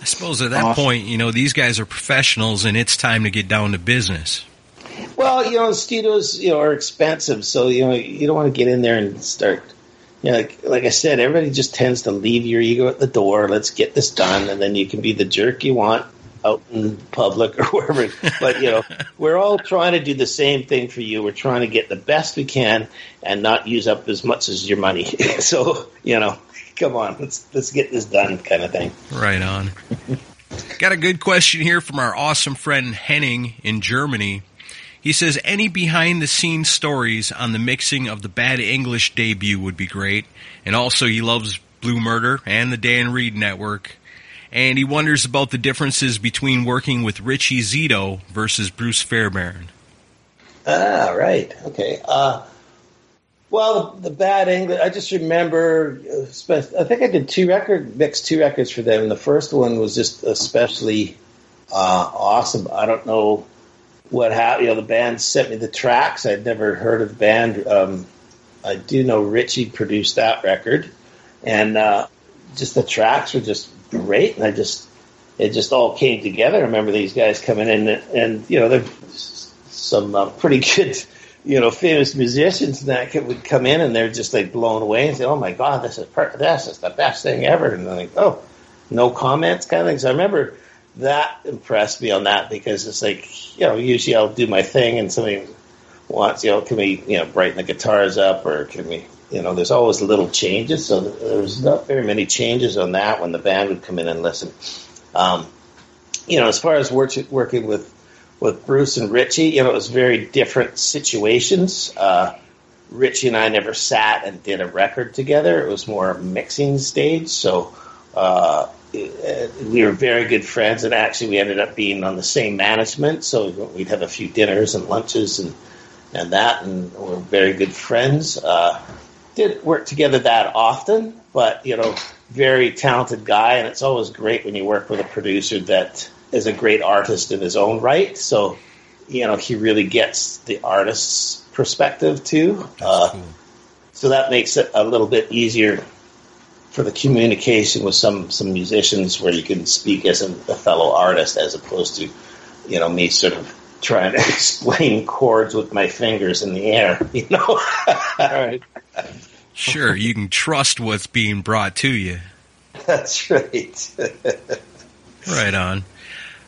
I suppose at that awesome. point, you know, these guys are professionals, and it's time to get down to business. Well, you know, studios you know are expensive, so you know you don't want to get in there and start. You know, like, like I said, everybody just tends to leave your ego at the door. Let's get this done, and then you can be the jerk you want out in public or (laughs) wherever. But you know, we're all trying to do the same thing for you. We're trying to get the best we can and not use up as much as your money. (laughs) so you know, come on, let's let's get this done, kind of thing. Right on. Got a good question here from our awesome friend Henning in Germany. He says any behind the scenes stories on the mixing of the Bad English debut would be great. And also, he loves Blue Murder and the Dan Reed Network. And he wonders about the differences between working with Richie Zito versus Bruce Fairbairn. Ah, right. Okay. Uh, well, the, Bad English, I just remember, I think I did two record, mixed two records for them. The first one was just especially uh, awesome. I don't know what happened. You know, the band sent me the tracks. I'd never heard of the band. Um, I do know Richie produced that record, and uh, just the tracks were just great. And I just it just all came together. I remember these guys coming in, and, and you know, there's some uh, pretty good, you know, famous musicians and that would come in, and they're just like blown away and say, "Oh my god, this is part, this is the best thing ever." And they're like, "Oh, no comments," kind of thing. So I remember that impressed me on that because it's like, you know, usually I'll do my thing and somebody wants, you know, can we, you know, brighten the guitars up or can we, you know, there's always little changes. So there was not very many changes on that when the band would come in and listen. Um, you know, as far as work, working with, with Bruce and Richie, you know, it was very different situations. Uh, Richie and I never sat and did a record together. It was more mixing stage. So, uh, we were very good friends, and actually we ended up being on the same management. So we'd have a few dinners and lunches and and that, and we're very good friends. Uh, did work together that often, but you know, very talented guy, and it's always great when you work with a producer that is a great artist in his own right. So you know, he really gets the artist's perspective too. Uh, cool. So that makes it a little bit easier for the communication with some some musicians where you can speak as a, a fellow artist as opposed to you know me sort of trying to (laughs) explain chords with my fingers in the air (laughs) you know right sure you can trust what's being brought to you (laughs) that's right right on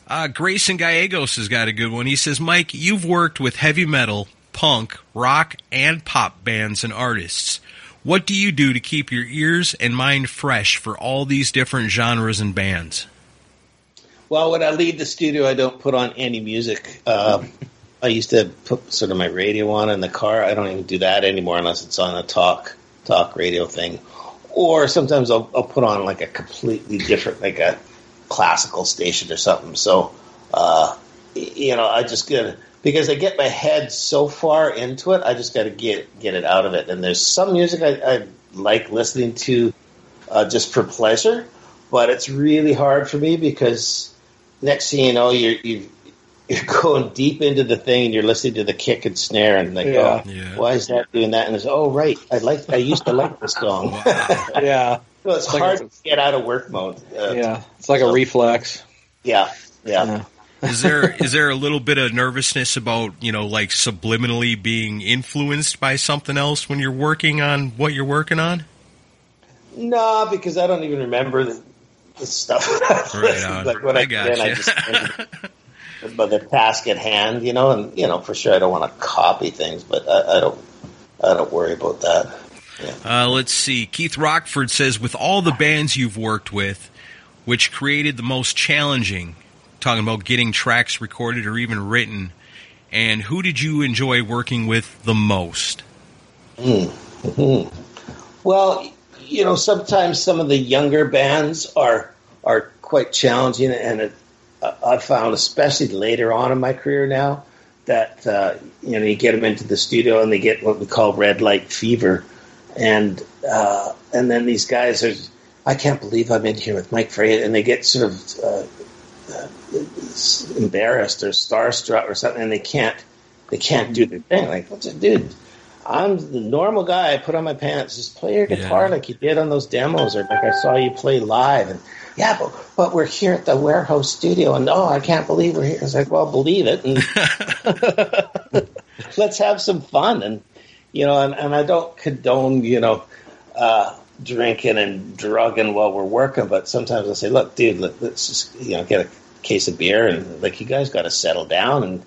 uh, Grayson Gallegos has got a good one. He says, Mike, you've worked with heavy metal, punk, rock, and pop bands and artists. What do you do to keep your ears and mind fresh for all these different genres and bands? Well, when I leave the studio, I don't put on any music. Uh, I used to put sort of my radio on in the car. I don't even do that anymore unless it's on a talk talk radio thing. Or sometimes I'll, I'll put on like a completely different, like a classical station or something. So, uh, you know, I just get because I get my head so far into it, I just got to get get it out of it. And there's some music I, I like listening to uh, just for pleasure, but it's really hard for me because next thing you know, you're you you're (laughs) going deep into the thing and you're listening to the kick and snare and like, yeah. oh, yeah. why is that doing that? And it's oh right, I like I used to like this song. (laughs) yeah, so it's, it's hard like to get out of work mode. Uh, yeah, it's like so, a reflex. Yeah, yeah. yeah (laughs) is there is there a little bit of nervousness about you know like subliminally being influenced by something else when you're working on what you're working on? No, because I don't even remember the stuff. (laughs) Right like when I, I got then, I just but (laughs) the task at hand, you know, and you know for sure I don't want to copy things, but I, I don't I don't worry about that. Yeah. Uh, let's see. Keith Rockford says, with all the bands you've worked with, which created the most challenging talking about getting tracks recorded or even written. And who did you enjoy working with the most? Mm-hmm. Well, you know, sometimes some of the younger bands are are quite challenging, and it, uh, I've found, especially later on in my career now, that uh, you know you get them into the studio and they get what we call red light fever, and uh, and then these guys are, I can't believe I'm in here with Mike Fraser, and they get sort of uh, embarrassed or starstruck or something, and they can't they can't do their thing. Like, what's it, dude? I'm the normal guy. I put on my pants. Just play your guitar Yeah. like you did on those demos, or like I saw you play live. And yeah, but but we're here at the warehouse studio, and oh, I can't believe we're here. It's like, well, believe it, and (laughs) let's have some fun. And you know, and, and I don't condone, you know, uh, drinking and drugging while we're working, but sometimes I say, look, dude, let, let's just you know get a case of beer, and like you guys got to settle down and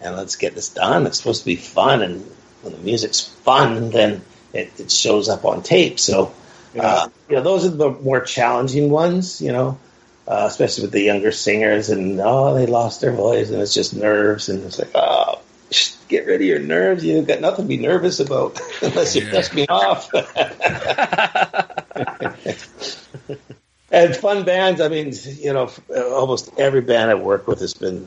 and let's get this done. It's supposed to be fun, and when the music's fun, then it, it shows up on tape. So, uh, you know, those are the more challenging ones, you know, uh, especially with the younger singers, and oh, they lost their voice, and it's just nerves, and it's like, oh, sh- get rid of your nerves. You've got nothing to be nervous about (laughs) unless you Yeah. piss me off. (laughs) and fun bands, I mean, you know, almost every band I've worked with has been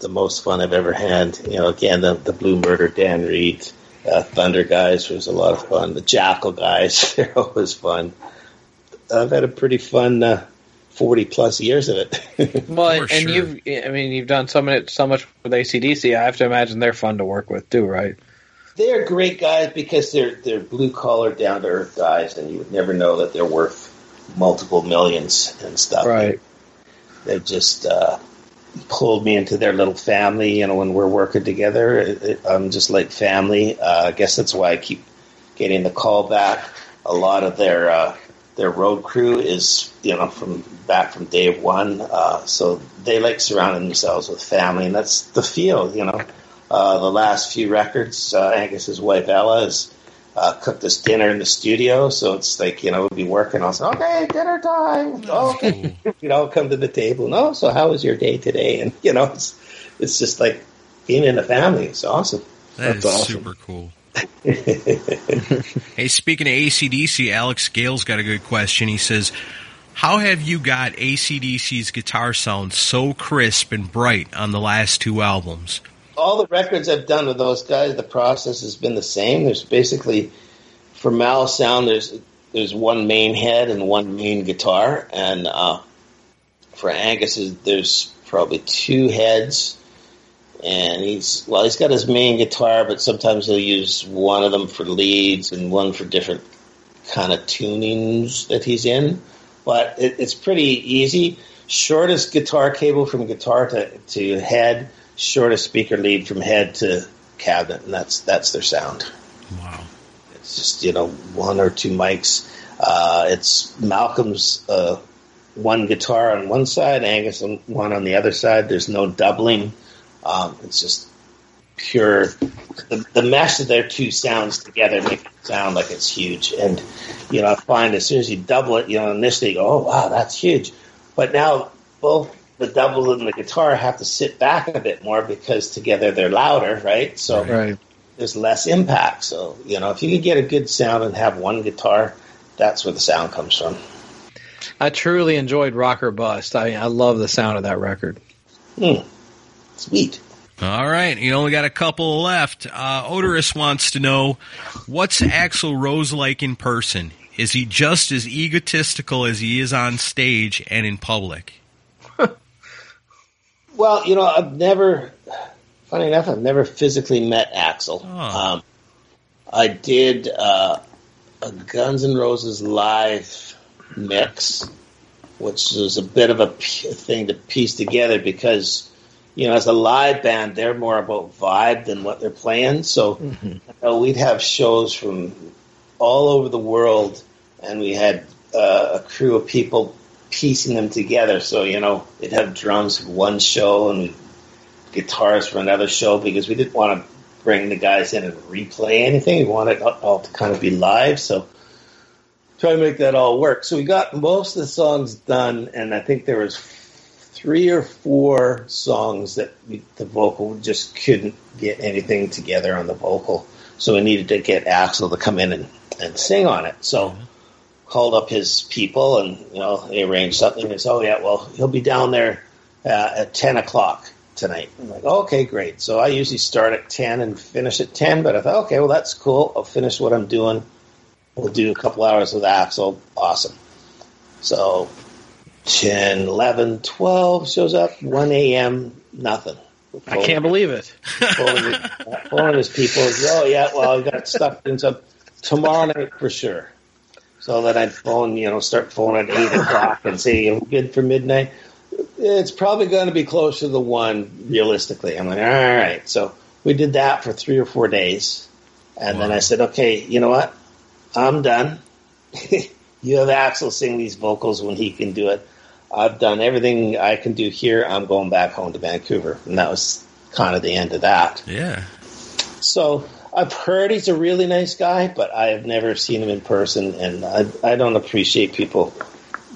the most fun I've ever had. You know, again, the, the Blue Murder, Dan Reed, uh, Thunder guys was a lot of fun. The Jackyl guys, (laughs) they're always fun. I've had a pretty fun uh, 40 plus years of it. (laughs) Well, For and sure. you've, I mean, you've done so much, so much with ACDC. I have to imagine they're fun to work with too, right? they're great guys because they're they're blue collar, down to earth guys, and you would never know that they're worth multiple millions and stuff. Right. They just uh, pulled me into their little family. You know, when we're working together, I'm just like family. Uh, I guess that's why I keep getting the call back. A lot of their uh, their road crew is you know from back from day one, uh, so they like surrounding themselves with family, and that's the feel. You know, uh, the last few records, uh, Angus's wife Ella has uh, cooked us dinner in the studio, so it's like you know we'll be working. I'll say, okay, dinner time. Oh, okay, (laughs) you know, come to the table. No, so how was your day today? And you know, it's it's just like being in a family. It's awesome. That is That's awesome. super cool. (laughs) hey, speaking of ACDC, Alex Gale's got a good question. He says, How have you got ACDC's guitar sound so crisp and bright on the last two albums? All the records I've done with those guys, the process has been the same. There's basically for Mal Sound, there's there's one main head and one main guitar, and uh, for Angus, there's probably two heads. And he's well, he's got his main guitar, but sometimes he'll use one of them for leads and one for different kind of tunings that he's in. But it, it's pretty easy. Shortest guitar cable from guitar to, to head, shortest speaker lead from head to cabinet, and that's that's their sound. Wow. It's just you know one or two mics. Uh, it's Malcolm's uh, one guitar on one side, Angus on one on the other side. There's no doubling. Um, it's just pure. The, the mesh of their two sounds together make it sound like it's huge. And you know, I find as soon as you double it, you know, initially you go, "Oh wow, that's huge," but now both the double and the guitar have to sit back a bit more because together they're louder, right? So Right. there's less impact. So, you know, if you can get a good sound and have one guitar, that's where the sound comes from. I truly enjoyed Rock or Bust. I I love the sound of that record. Hmm. Sweet. All right, you only got a couple left. Uh, Odorous wants to know what's Axl Rose like in person? Is he just as egotistical as he is on stage and in public? Well, you know, I've never, funny enough, I've never physically met Axl. Oh. Um, I did uh, a Guns N' Roses live mix, which was a bit of a p- thing to piece together because, you know, as a live band, they're more about vibe than what they're playing. So you know, we'd have shows from all over the world, and we had uh, a crew of people piecing them together. So you know, they'd have drums for one show and guitars for another show because we didn't want to bring the guys in and replay anything. We wanted it all to kind of be live. So try to make that all work. So we got most of the songs done, and I think there was three or four songs that we, the vocal just couldn't get anything together on the vocal. So we needed to get Axl to come in and, and sing on it. So mm-hmm. Called up his people and, you know, they arranged something. And said, oh, yeah, well, he'll be down there uh, at 10 o'clock tonight. I'm like, okay, great. So I usually start at 10 and finish at 10, but I thought, okay, well, that's cool. I'll finish what I'm doing. We'll do a couple hours with Axl. Awesome. So 10, 11, 12 shows up, 1 a.m., nothing. I can't believe it. Phoning his people. Oh yeah, well I got stuck into tomorrow night for sure. So then I'd phone, you know, start phoning at eight o'clock and say, "I'm good for midnight." It's probably going to be close to the one realistically. I'm like, all right. So we did that for three or four days, and then I said, okay, you know what? I'm done. (laughs) you have Axl sing these vocals when he can do it. I've done everything I can do here. I'm going back home to Vancouver, and that was kind of the end of that. Yeah. So I've heard he's a really nice guy, but I have never seen him in person, and I, I don't appreciate people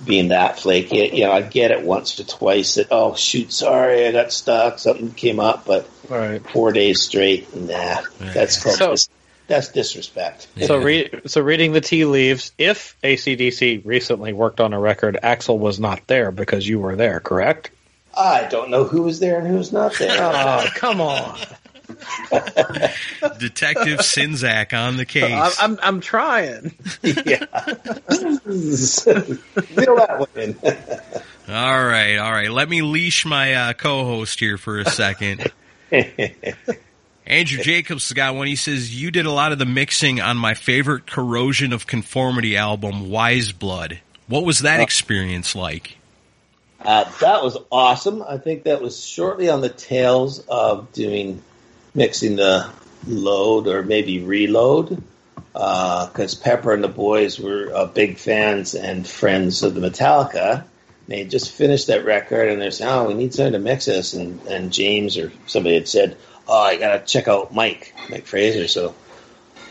being that flaky. You know, I get it once or twice that oh shoot, sorry, I got stuck, something came up, but Right. four days straight, nah, that's called So- dis- that's disrespect. So, re- so reading the tea leaves, if ACDC recently worked on a record, Axl was not there because you were there, correct? I don't know who was there and who's not there. Oh, come on! (laughs) (laughs) Detective Czynszak on the I'm, case. I'm, I'm trying. (laughs) yeah, reel that one in. (laughs) All right, all right. Let me leash my uh, co-host here for a second. Andrew Jacobs has got one. He says you did a lot of the mixing on my favorite Corrosion of Conformity album, Wise Blood. What was that experience like? Uh, that was awesome. I think that was shortly on the tails of doing mixing the load or maybe reload because Pepper and the boys were uh, big fans and friends of the Metallica. They just finished that record and they're saying, "Oh, we need someone to mix this." And, and James or somebody had said, "Oh, I gotta check out Mike, Mike Fraser." So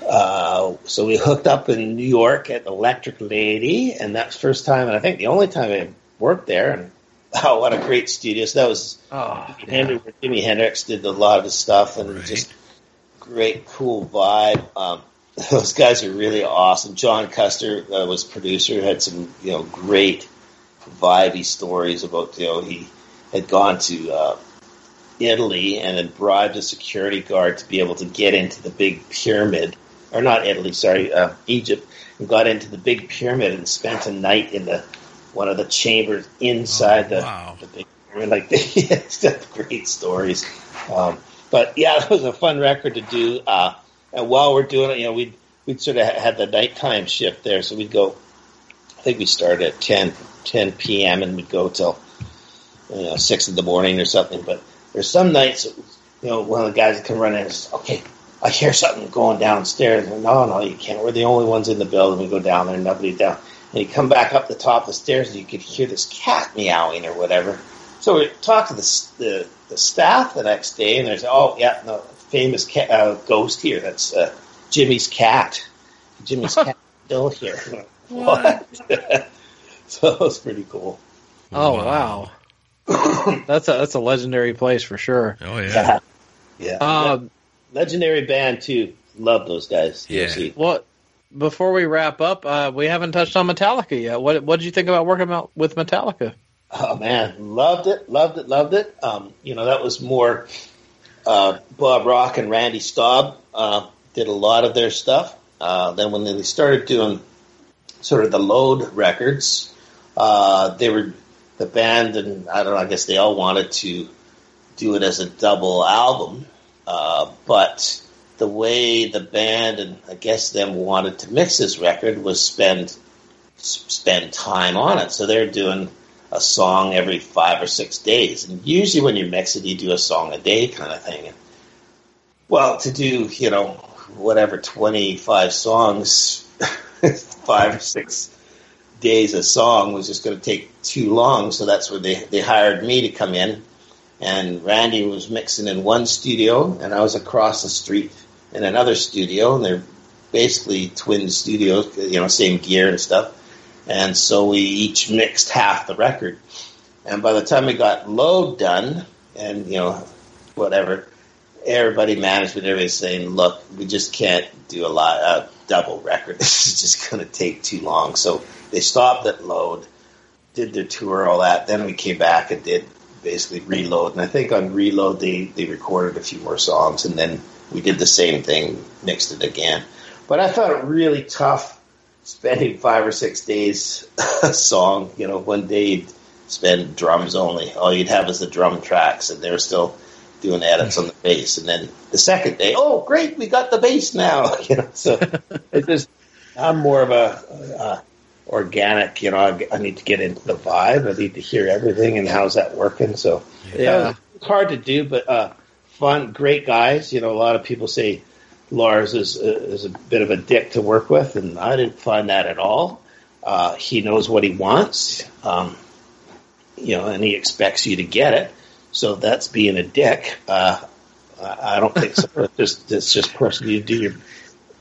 uh, so we hooked up in New York at Electric Lady, and that's first time, and I think the only time I worked there. And oh, what a great studio! So that was Oh, Henry, Jimi Hendrix did a lot of his stuff, and Right. just great, cool vibe. Um, (laughs) those guys are really awesome. John Custer uh, was producer, had some you know great vibey stories about you know he had gone to uh, Italy and had bribed a security guard to be able to get into the big pyramid, or not Italy, sorry, uh, Egypt, and got into the big pyramid and spent a night in the one of the chambers inside Oh, the, wow. the big pyramid. Like (laughs) it's got great stories. Um, but yeah, (laughs) that was a fun record to do. Uh, and while we're doing it, you know, we'd we'd sort of had the nighttime shift there, so we'd go. I think we started at 10, 10 p.m. and we'd go till you know six in the morning or something. But there's some nights, you know, one of the guys would come running and says, "Okay, I hear something going downstairs." And, no, no, you can't. We're the only ones in the building. We go down there, nobody down. And you come back up the top of the stairs, and you could hear this cat meowing or whatever. So we talked to the the, the staff the next day, and there's oh yeah, no famous cat, uh, ghost here. That's uh, Jimi's cat. Jimi's (laughs) cat still here. (laughs) What? (laughs) so it was pretty cool. Oh wow, (coughs) that's a that's a legendary place for sure. Oh yeah. Yeah. Um, Legendary band too. Love those guys. Yeah. seriously. Before we wrap up, uh, we haven't touched on Metallica yet. What what did you think about working out with Metallica? Oh man, loved it, loved it, loved it. Um, you know, that was more uh, Bob Rock and Randy Staub uh, did a lot of their stuff. Uh, then when they started doing sort of the load records, uh, they were the band, and I don't know. I guess they all wanted to do it as a double album, uh, but the way the band and I guess them wanted to mix this record was spend spend time on it. So they're doing a song every five or six days, and usually when you mix it, you do a song a day kind of thing. And, well, to do you know whatever twenty five songs, (laughs) five or six days a song was just going to take too long. So that's where they they hired me to come in, and Randy was mixing in one studio, and I was across the street in another studio, and they're basically twin studios, you know, same gear and stuff. And so we each mixed half the record. And by the time we got load done, and you know, whatever, everybody, management, everybody's saying, "Look, we just can't do a lot a double record. (laughs) This is just going to take too long." So they stopped at load, did their tour, all that. Then we came back and did basically reload. And I think on reload they they recorded a few more songs, and then we did the same thing, mixed it again. But I found it really tough spending five or six days a (laughs) song. You know, one day you'd spend drums only. All you'd have is the drum tracks, and they were still doing edits on the bass, and then the second day, oh great, we got the bass now. (laughs) You know, so it's just I'm more of a uh, organic. You know, I, I, need to get into the vibe. I need to hear everything, and how's that working? So yeah, it's hard to do, but uh, fun, great guys. You know, a lot of people say Lars is is a bit of a dick to work with, and I didn't find that at all. Uh, he knows what he wants, um, you know, and he expects you to get it. So that's being a dick. Uh, I don't think so. it's just it's just personally you do your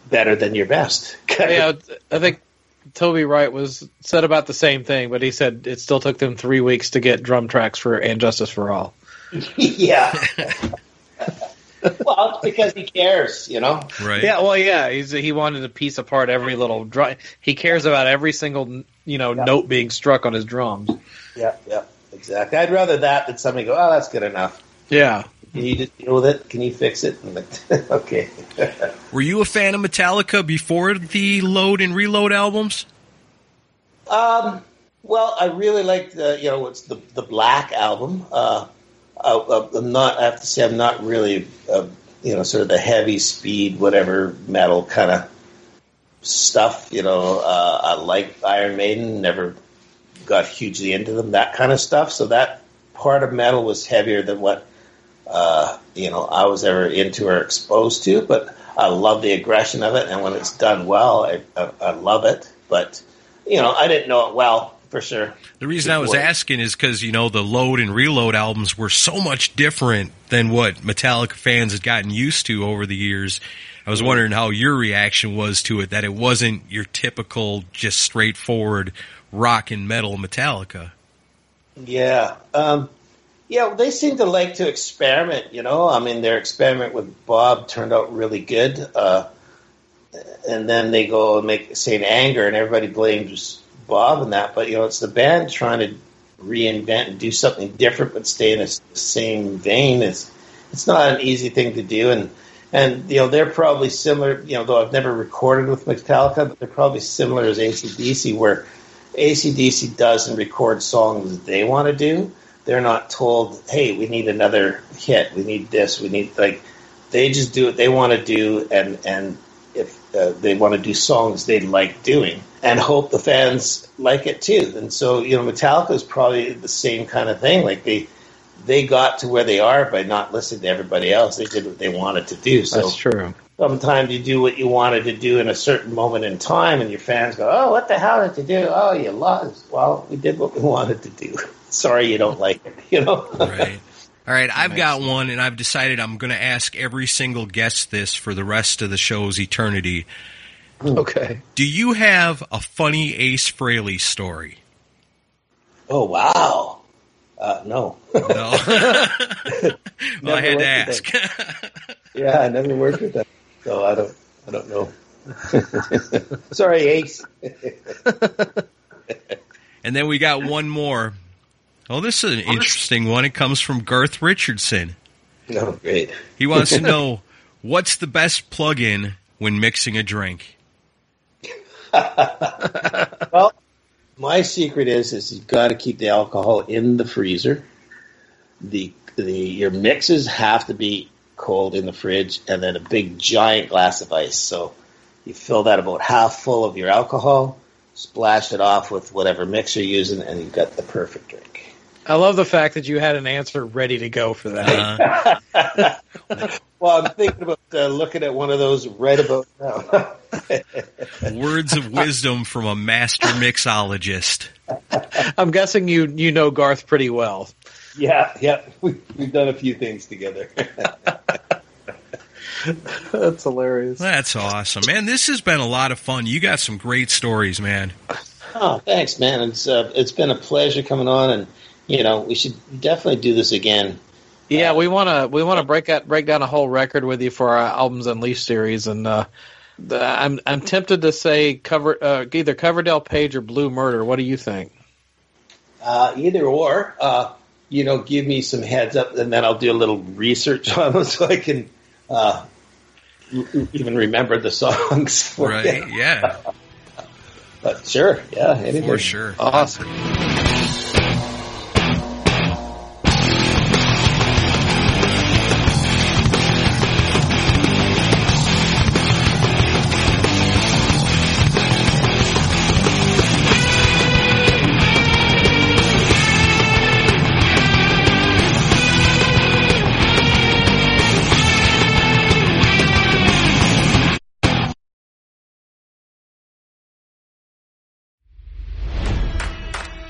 better than your best. yeah, (laughs) I think Toby Wright was said about the same thing, but he said it still took them three weeks to get drum tracks for and Justice for All. (laughs) yeah. (laughs) (laughs) well, it's because he cares, you know. Right. Yeah. Well, yeah. He's he wanted to piece apart every little drum. He cares about every single you know yeah. note being struck on his drums. Yeah. Yeah. Exactly. I'd rather that than somebody go, "Oh, that's good enough." Yeah. Can you just deal with it? Can you fix it? Like, (laughs) okay. Were you a fan of Metallica before the Load and Reload albums? Um. Well, I really liked the you know it's the the Black album. Uh, I, am not. I have to say, I'm not really, uh, you know, sort of the heavy speed, whatever metal kind of stuff. You know, uh, I like Iron Maiden. Never got hugely into them. That kind of stuff. So that part of metal was heavier than what uh, you know I was ever into or exposed to. But I love the aggression of it, and when it's done well, I, I, I love it. But you know, I didn't know it well for sure. The reason I was asking is because you know the Load and Reload albums were so much different than what Metallica fans had gotten used to over the years. I was wondering how your reaction was to it. That it wasn't your typical, just straightforward rock and metal Metallica. Yeah, um, yeah. They seem to like to experiment. You know, I mean, their experiment with Bob turned out really good. Uh, and then they go and make Saint Anger, and everybody blames Bob and that, but you know, it's the band trying to reinvent and do something different, but stay in the same vein. It's it's not an easy thing to do, and and you know they're probably similar. You know, though I've never recorded with Metallica, but they're probably similar as ACDC, where ACDC does and records songs they want to do. They're not told, "Hey, we need another hit. We need this. We need like." They just do what they want to do, and and if uh, they want to do songs they like doing and hope the fans like it too. And so, you know, Metallica is probably the same kind of thing. Like they they got to where they are by not listening to everybody else. They did what they wanted to do. So That's true. Sometimes you do what you wanted to do in a certain moment in time, and your fans go, "Oh, what the hell did you do? Oh, you lost." Well, we did what we (laughs) wanted to do. Sorry, you don't like it. You know. right. All right, I've got one, and I've decided I'm going to ask every single guest this for the rest of the show's eternity. Okay. Do you have a funny Ace Frehley story? Oh wow! Uh, no. No. (laughs) (laughs) well, I had to ask. (laughs) yeah, I never worked with them, so I don't. I don't know. Sorry, Ace. and then we got one more. Oh, this is an interesting one. It comes from Garth Richardson. (laughs) Oh, great. He wants to (laughs) know what's the best plug-in when mixing a drink. (laughs) well, my secret is is you've got to keep the alcohol in the freezer. The the your mixes have to be cold in the fridge, and then a big giant glass of ice. So you fill that about half full of your alcohol, splash it off with whatever mix you're using, and you've got the perfect drink. I love the fact that you had an answer ready to go for that. Uh-huh. (laughs) well, I'm thinking about uh, looking at one of those right about now. (laughs) Words of wisdom from a master mixologist. I'm guessing you you know Garth pretty well. Yeah, yeah, we, we've done a few things together. (laughs) That's hilarious. That's awesome, man. This has been a lot of fun. You got some great stories, man. Oh, thanks, man. It's uh, it's been a pleasure coming on and you know, we should definitely do this again. Yeah, uh, we want to we want to break out break down a whole record with you for our albums unleashed series, and uh, the, I'm I'm tempted to say cover uh, either Coverdale Page or Blue Murder. What do you think? Uh, either or, uh, you know, give me some heads up, and then I'll do a little research on them (laughs) so I can uh, even remember the songs. (laughs) right? Yeah. but sure, yeah, anything. for sure. Awesome.